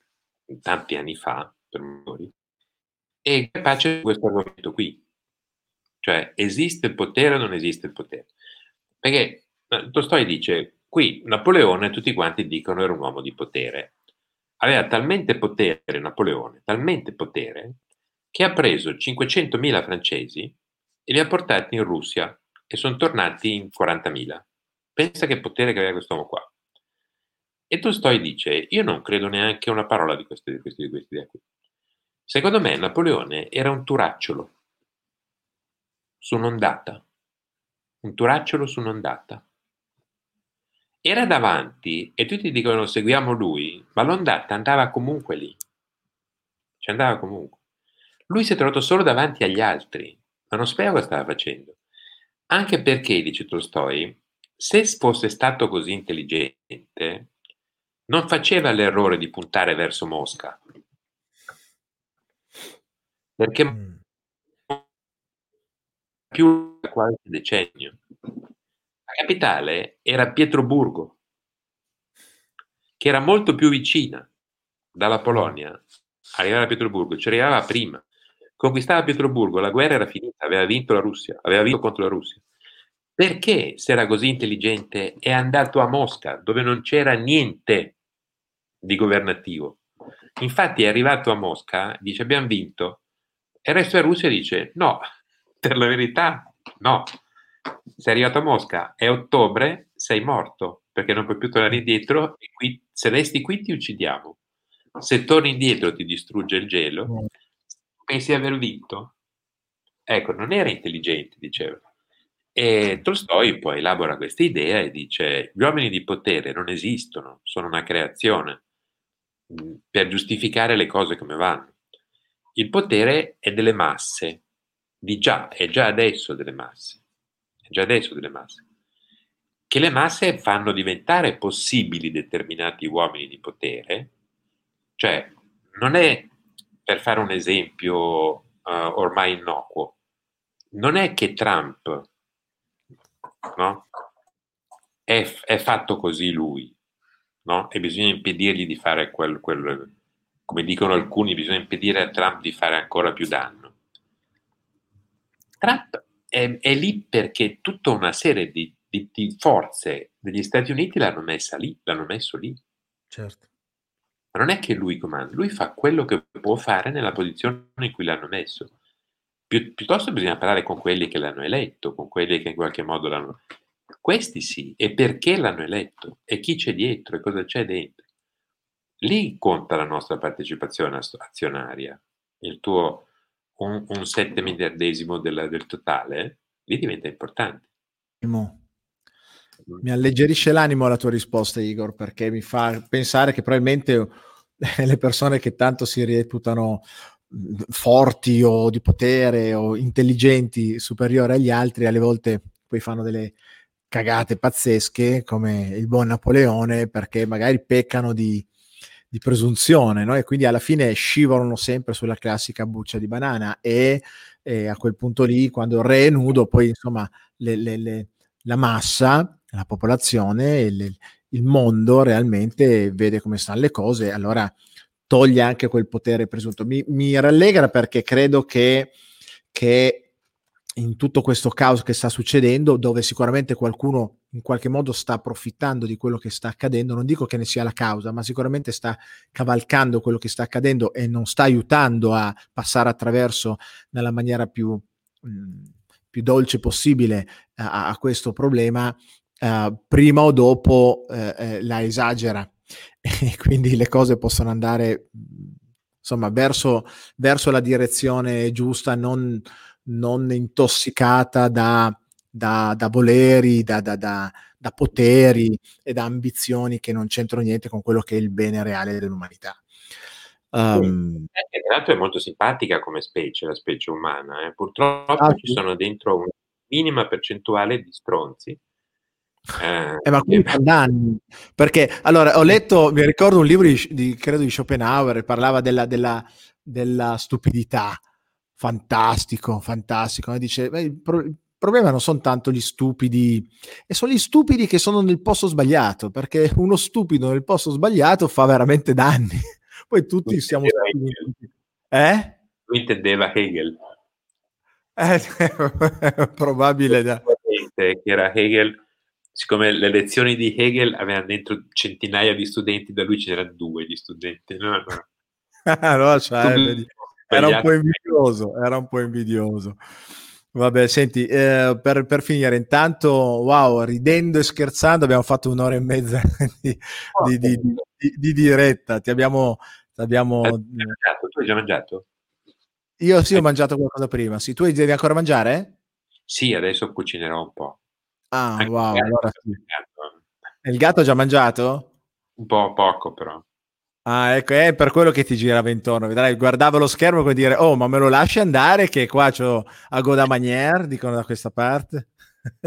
tanti anni fa, per noi, e pace questo argomento qui. Cioè, esiste il potere o non esiste il potere? Perché eh, Tolstoi dice, qui Napoleone tutti quanti dicono era un uomo di potere. Aveva talmente potere Napoleone, talmente potere, che ha preso 500.000 francesi e li ha portati in Russia e sono tornati in 40.000. Pensa che potere che aveva quest'uomo qua. E Tolstoi dice, io non credo neanche una parola di queste, di queste, di queste qui. Secondo me Napoleone era un turacciolo su un'ondata, un turacciolo su un'ondata. Era davanti e tutti dicono seguiamo lui, ma l'ondata andava comunque lì. Ci andava comunque. Lui si è trovato solo davanti agli altri, ma non sapeva cosa stava facendo. Anche perché, dice Tolstoi, se fosse stato così intelligente, non faceva l'errore di puntare verso Mosca. Perché mm. più qualche decennio. La capitale era Pietroburgo, che era molto più vicina dalla Polonia. Arrivare a Pietroburgo, ci arrivava prima. Conquistava Pietroburgo, la guerra era finita, aveva vinto la Russia, aveva vinto contro la Russia. Perché, se era così intelligente, è andato a Mosca, dove non c'era niente di governativo? Infatti è arrivato a Mosca, dice abbiamo vinto, e il resto della Russia dice no, per la verità no. Sei arrivato a Mosca, è ottobre, sei morto, perché non puoi più tornare indietro e qui, se resti qui ti uccidiamo. Se torni indietro ti distrugge il gelo, pensi di aver vinto? Ecco, non era intelligente, diceva. E Tolstoi poi elabora questa idea e dice: Gli uomini di potere non esistono, sono una creazione mm, per giustificare le cose come vanno. Il potere è delle masse, di già, è già adesso delle masse, è già adesso delle masse, che le masse fanno diventare possibili determinati uomini di potere, cioè non è, per fare un esempio uh, ormai innocuo, non è che Trump no? È, è, fatto così lui, no? E bisogna impedirgli di fare quel, quel, come dicono alcuni, bisogna impedire a Trump di fare ancora più danno. Trump è, è lì perché tutta una serie di, di, di, forze degli Stati Uniti l'hanno messa lì, l'hanno messo lì. Certo. Ma non è che lui comanda, lui fa quello che può fare nella posizione in cui l'hanno messo. Pi- piuttosto bisogna parlare con quelli che l'hanno eletto, con quelli che in qualche modo l'hanno... Questi sì, e perché l'hanno eletto, e chi c'è dietro, e cosa c'è dentro. Lì conta la nostra partecipazione azionaria, il tuo un, un 7 miliardesimo del, del totale, lì diventa importante. Mi alleggerisce l'animo la tua risposta, Igor, perché mi fa pensare che probabilmente le persone che tanto si reputano forti o di potere o intelligenti superiori agli altri, alle volte poi fanno delle cagate pazzesche come il buon Napoleone perché magari peccano di, di presunzione no? e quindi alla fine scivolano sempre sulla classica buccia di banana e, e a quel punto lì quando il re è nudo poi insomma le, le, le, la massa, la popolazione, il, il mondo realmente vede come stanno le cose allora toglie anche quel potere presunto. Mi, mi rallegra perché credo che, che, in tutto questo caos che sta succedendo, dove sicuramente qualcuno in qualche modo sta approfittando di quello che sta accadendo, non dico che ne sia la causa, ma sicuramente sta cavalcando quello che sta accadendo e non sta aiutando a passare attraverso nella maniera più, mh, mm, più dolce possibile a, a questo problema, uh, prima o dopo uh, eh, la esagera [LAUGHS] e quindi le cose possono andare insomma verso, verso la direzione giusta, non, non intossicata da, da, da voleri, da, da, da, poteri e da ambizioni che non c'entrano niente con quello che è il bene reale dell'umanità. Um, eh, tra l'altro è molto simpatica come specie, la specie umana. Eh. Purtroppo ah, ci sono dentro una minima percentuale di stronzi eh, eh, ma qui da anni perché allora ho letto mi ricordo un libro di, di credo di Schopenhauer parlava della, della, della stupidità. Fantastico fantastico. Dice beh, il, pro, il, problema non sono tanto gli stupidi e sono gli stupidi che sono nel posto sbagliato perché uno stupido nel posto sbagliato fa veramente danni. [LAUGHS] Poi tutti siamo stupidi. Eh? lui intendeva Hegel. Eh, [LAUGHS] probabile da... che era Hegel siccome le lezioni di Hegel avevano dentro centinaia di studenti, da lui c'erano due di studenti. No, no. [LAUGHS] no cioè, era un po' invidioso, era un po' invidioso. Vabbè, senti, eh, per, per, finire, intanto, wow, ridendo e scherzando, abbiamo fatto un'ora e mezza [LAUGHS] di, oh, di, di, di diretta. Ti abbiamo... Ti abbiamo... Mangiato? Tu hai già mangiato? Io sì, ho mangiato qualcosa prima. Sì, tu devi ancora mangiare? Sì, adesso cucinerò un po'. Ah, Anche wow. Allora sì. Il gatto ha già mangiato? Un po' poco, però. Ah, ecco, è per quello che ti girava intorno. Vedrai, guardavo lo schermo per dire, oh, ma me lo lasci andare che qua c'ho a Goda Manier, dicono da questa parte.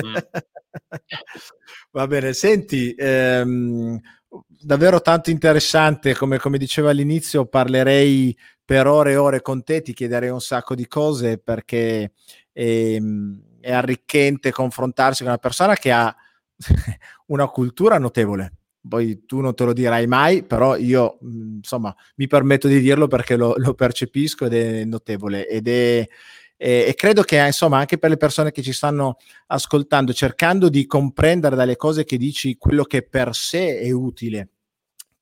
Mm. [LAUGHS] Va bene, senti, ehm, davvero tanto interessante, come, come dicevo all'inizio, parlerei per ore e ore con te, ti chiederei un sacco di cose perché ehm, è arricchente confrontarsi con una persona che ha [LAUGHS] una cultura notevole. Poi tu non te lo dirai mai, però io insomma mi permetto di dirlo perché lo, lo percepisco ed è notevole ed è, e, credo che insomma anche per le persone che ci stanno ascoltando, cercando di comprendere dalle cose che dici quello che per sé è utile,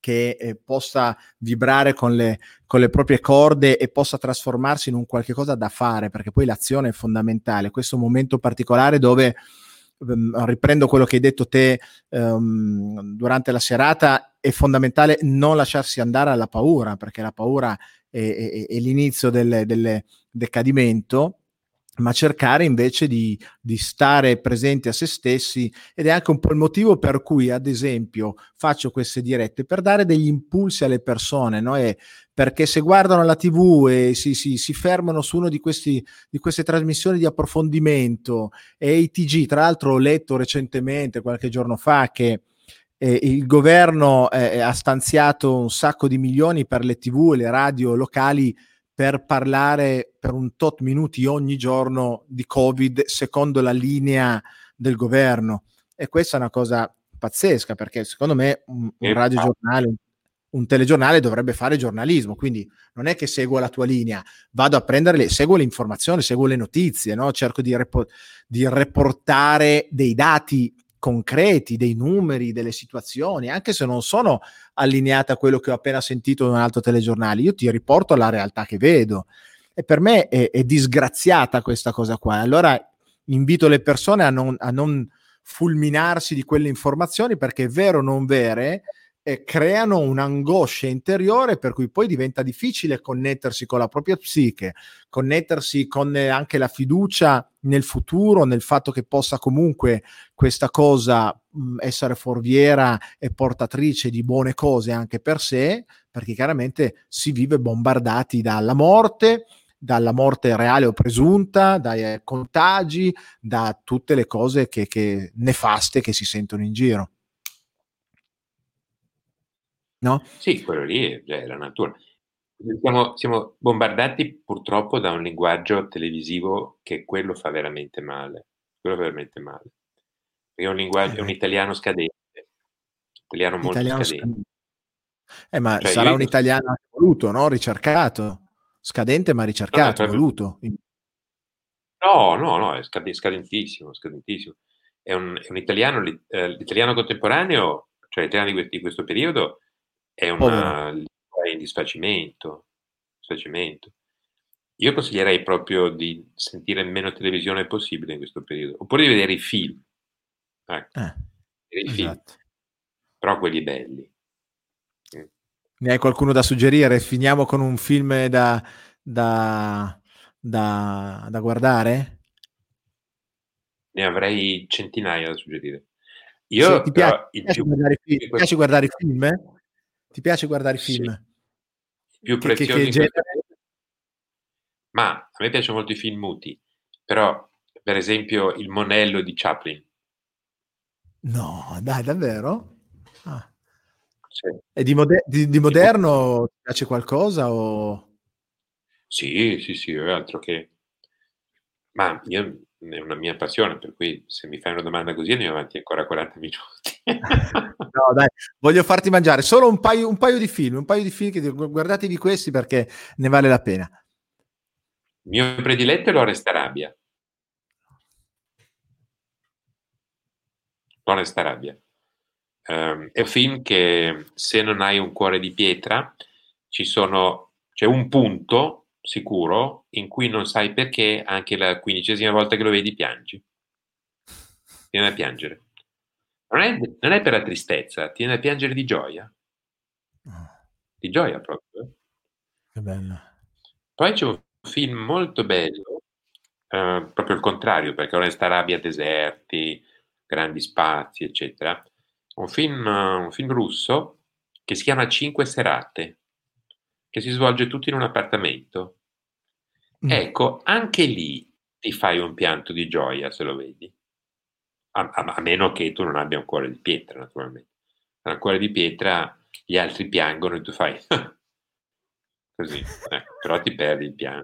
che eh, possa vibrare con le, con le, proprie corde e possa trasformarsi in un qualche cosa da fare, perché poi l'azione è fondamentale. Questo momento particolare dove ehm, riprendo quello che hai detto te um, durante la serata, è fondamentale non lasciarsi andare alla paura, perché la paura è, è, è l'inizio del, del decadimento ma cercare invece di, di, stare presenti a se stessi ed è anche un po' il motivo per cui, ad esempio, faccio queste dirette per dare degli impulsi alle persone, no? perché se guardano la TV e si, si, si fermano su una di, di, queste trasmissioni di approfondimento e i TG, tra l'altro ho letto recentemente, qualche giorno fa, che eh, il governo eh, ha stanziato un sacco di milioni per le TV e le radio locali per parlare per un tot minuti ogni giorno di Covid secondo la linea del governo. E questa è una cosa pazzesca perché secondo me un, un radiogiornale, un, un telegiornale dovrebbe fare giornalismo, quindi non è che seguo la tua linea, vado a prendere le, seguo le informazioni, seguo le notizie, no? cerco di, repo, di reportare dei dati concreti, dei numeri, delle situazioni, anche se non sono allineate a quello che ho appena sentito in un altro telegiornale, io ti riporto alla realtà che vedo. E per me è, è disgraziata questa cosa qua. Allora invito le persone a non, a non fulminarsi di quelle informazioni perché vero o non vere eh, creano un'angoscia interiore per cui poi diventa difficile connettersi con la propria psiche, connettersi con eh, anche la fiducia nel futuro, nel fatto che possa comunque questa cosa mh, essere forviera e portatrice di buone cose anche per sé, perché chiaramente si vive bombardati dalla morte, dalla morte reale o presunta, dai eh, contagi, da tutte le cose che, che nefaste che si sentono in giro. No? Sì, quello lì è, cioè, la natura. Siamo, siamo, bombardati purtroppo da un linguaggio televisivo che quello fa veramente male. Quello fa veramente male. È un linguaggio, è un eh. italiano scadente. Italiano molto italiano scadente. Eh, ma cioè, sarà un italiano voluto, no? Ricercato. Scadente ma ricercato, no, voluto. No, no, no, è scadentissimo, scadentissimo. È un, è un italiano, eh, l'italiano contemporaneo, cioè l'italiano di, di questo periodo, è una lingua in disfacimento, disfacimento. Io consiglierei proprio di sentire meno televisione possibile in questo periodo, oppure di vedere i film. Ecco. Eh, i film. Esatto. Però quelli belli. Ne hai qualcuno da suggerire? Finiamo con un film da, da, da, da guardare? Ne avrei centinaia da suggerire. Io, sì, ti, piace, ti, piace più, film, ti piace guardare i film? Ti piace guardare i film? Sì. Più preziosi che, che genere... Ma a me piacciono molto i film muti, però per esempio Il Monello di Chaplin. No, dai, davvero? Ah. Sì. E di, moder- di, di moderno ti piace qualcosa? O... Sì, sì, sì, altro che... Ma io è una mia passione, per cui se mi fai una domanda così andiamo avanti ancora 40 minuti. [LAUGHS] no, dai, voglio farti mangiare solo un paio, un paio di film, un paio di film che guardatevi questi perché ne vale la pena. Il mio prediletto è Lawrence Arabia. Lawrence Arabia. Um, è un film che se non hai un cuore di pietra ci sono, c'è un punto sicuro in cui non sai perché anche la quindicesima volta che lo vedi piangi. Viene a piangere. Non è, non è per la tristezza, ti viene a piangere di gioia. Di gioia proprio. Eh. Che bello. Poi c'è un film molto bello, eh, proprio il contrario, perché ora sta rabbia deserti, grandi spazi, eccetera. Un film, un film russo che si chiama Cinque serate che si svolge tutto in un appartamento. Mm. Ecco, anche lì ti fai un pianto di gioia se lo vedi. A, a, a, meno che tu non abbia un cuore di pietra, naturalmente. tra cuore di pietra, gli altri piangono e tu fai [LAUGHS] così, eh, però ti perdi il piano.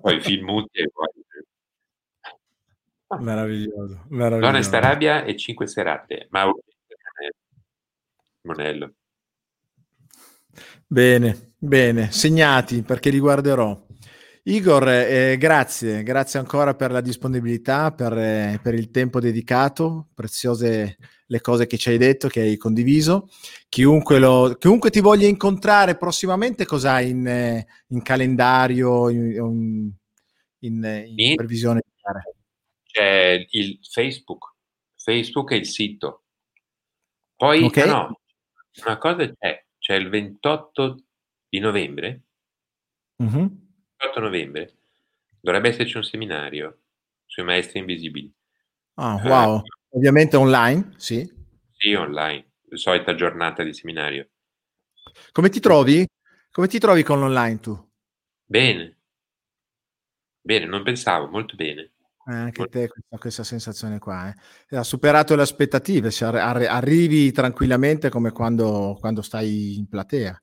poi film muti e poi... Meraviglioso, meraviglioso. L'Onesta Arabia e Cinque Serate, Mauro Monello. Bene, bene, segnati perché li guarderò. Igor, eh, grazie, grazie ancora per la disponibilità, per, eh, per, il tempo dedicato, preziose le cose che ci hai detto, che hai condiviso. Chiunque, lo, chiunque ti voglia incontrare prossimamente, cosa hai in, eh, in calendario, in, in, in previsione? C'è il Facebook, Facebook è il sito. Poi, okay. no, una cosa c'è, c'è il 28 di novembre. Mm-hmm 18 novembre dovrebbe esserci un seminario sui maestri invisibili. Ah, wow. Eh, Ovviamente online, sì. Sì, online, solita giornata di seminario. Come ti trovi? Come ti trovi con l'online tu? Bene. Bene, non pensavo, molto bene. Eh, anche te questa, questa sensazione qua. Eh. Ha superato le aspettative, se arri- arrivi tranquillamente come quando, quando stai in platea.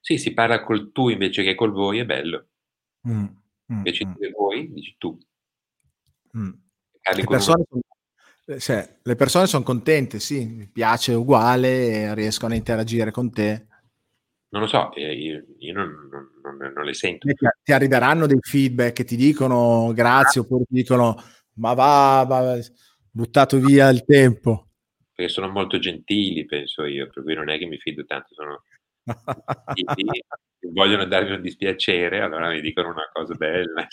Sì, si parla col tu invece che col voi, è bello. Mm, mm, invece mm. di voi, dici tu. Mm. Le persone, sono, eh, cioè, le persone sono contente, sì, mi piace uguale, riescono a interagire con te. Non lo so, eh, io, io non, non, non, le sento. Ti arriveranno dei feedback che ti dicono grazie oppure ti dicono ma va, va, buttato via il tempo. Perché sono molto gentili, penso io, per cui non è che mi fido tanto, sono [LAUGHS] vogliono darmi un dispiacere, allora mi dicono una cosa bella.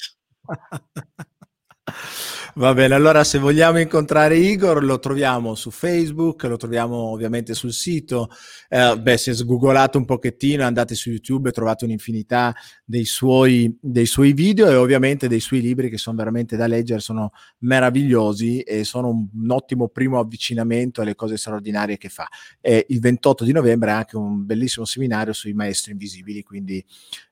[LAUGHS] Va bene, allora se vogliamo incontrare Igor lo troviamo su Facebook, lo troviamo ovviamente sul sito. Eh, beh, se sgoogolate un pochettino, andate su YouTube e trovate un'infinità dei suoi, dei suoi video e ovviamente dei suoi libri che sono veramente da leggere, sono meravigliosi e sono un, un ottimo primo avvicinamento alle cose straordinarie che fa. E il 28 di novembre è anche un bellissimo seminario sui maestri invisibili, quindi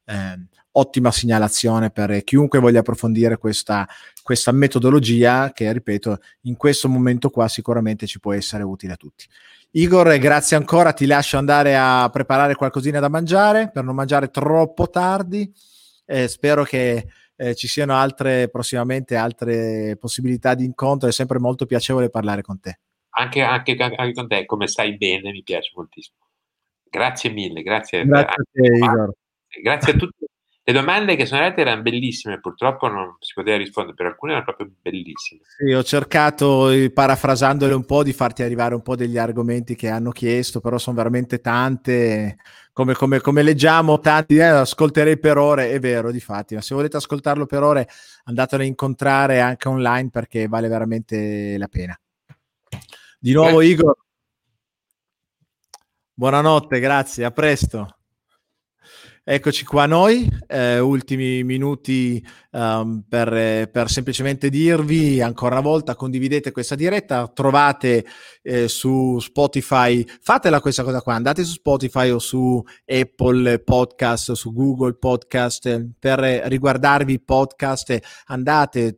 eh, ottima segnalazione per chiunque voglia approfondire questa, questa metodologia che, ripeto, in questo momento qua sicuramente ci può essere utile a tutti. Igor, grazie ancora, ti lascio andare a preparare qualcosina da mangiare per non mangiare troppo tardi. Eh, spero che eh, ci siano altre prossimamente altre possibilità di incontro, è sempre molto piacevole parlare con te. Anche, anche, anche con te, come stai bene, mi piace moltissimo. Grazie mille, grazie. Grazie a te, Igor. Grazie a tutti. Le domande che sono arrivate erano bellissime, purtroppo non si poteva rispondere, per alcune erano proprio bellissime. Sì, ho cercato, eh, parafrasandole un po', di farti arrivare un po' degli argomenti che hanno chiesto, però sono veramente tante. Come, come, come leggiamo, tanti, eh, ascolterei per ore, è vero, di fatti, ma se volete ascoltarlo per ore andatelo a incontrare anche online perché vale veramente la pena. Di nuovo, grazie. Igor, buonanotte, grazie, a presto. Eccoci qua noi, eh, ultimi minuti um, per, per, semplicemente dirvi ancora una volta condividete questa diretta, trovate eh, su Spotify, fatela questa cosa qua, andate su Spotify o su Apple Podcast, su Google Podcast eh, per riguardarvi i podcast, andate,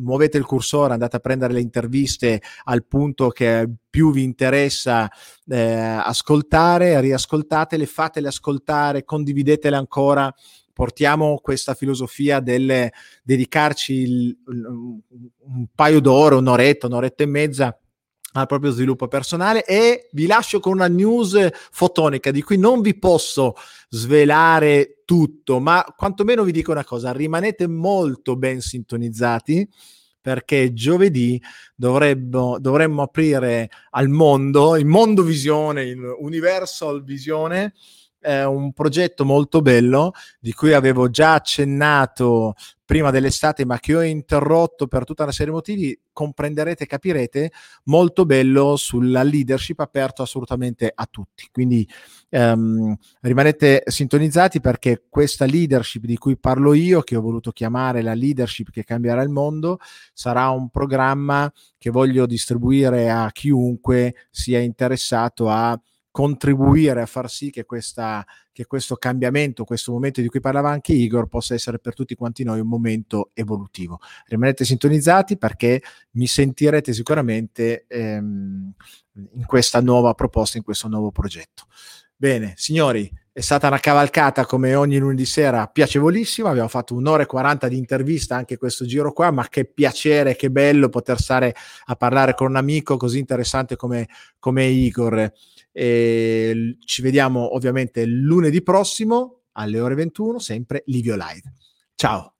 muovete il cursore, andate a prendere le interviste al punto che più vi interessa eh, ascoltare, riascoltatele, fatele ascoltare, condividetele ancora. Portiamo questa filosofia del dedicarci il, un paio d'ore, un'oretta, un'oretta e mezza al proprio sviluppo personale e vi lascio con una news fotonica di cui non vi posso svelare tutto, ma quantomeno vi dico una cosa, rimanete molto ben sintonizzati perché giovedì dovremmo, dovremmo aprire al mondo, il mondo visione, il universal visione, eh, un progetto molto bello di cui avevo già accennato prima dell'estate, ma che ho interrotto per tutta una serie di motivi, comprenderete, capirete, molto bello sulla leadership aperto assolutamente a tutti. Quindi ehm, rimanete sintonizzati perché questa leadership di cui parlo io, che ho voluto chiamare la leadership che cambierà il mondo, sarà un programma che voglio distribuire a chiunque sia interessato a contribuire a far sì che, questa, che questo cambiamento, questo momento di cui parlava anche Igor, possa essere per tutti quanti noi un momento evolutivo. Rimanete sintonizzati perché mi sentirete sicuramente ehm, in questa nuova proposta, in questo nuovo progetto. Bene, signori, è stata una cavalcata come ogni lunedì sera piacevolissima. Abbiamo fatto un'ora e 40 di intervista anche questo giro qua, ma che piacere, che bello poter stare a parlare con un amico così interessante come, come Igor. E ci vediamo ovviamente lunedì prossimo alle ore 21, sempre Livio Live. Ciao.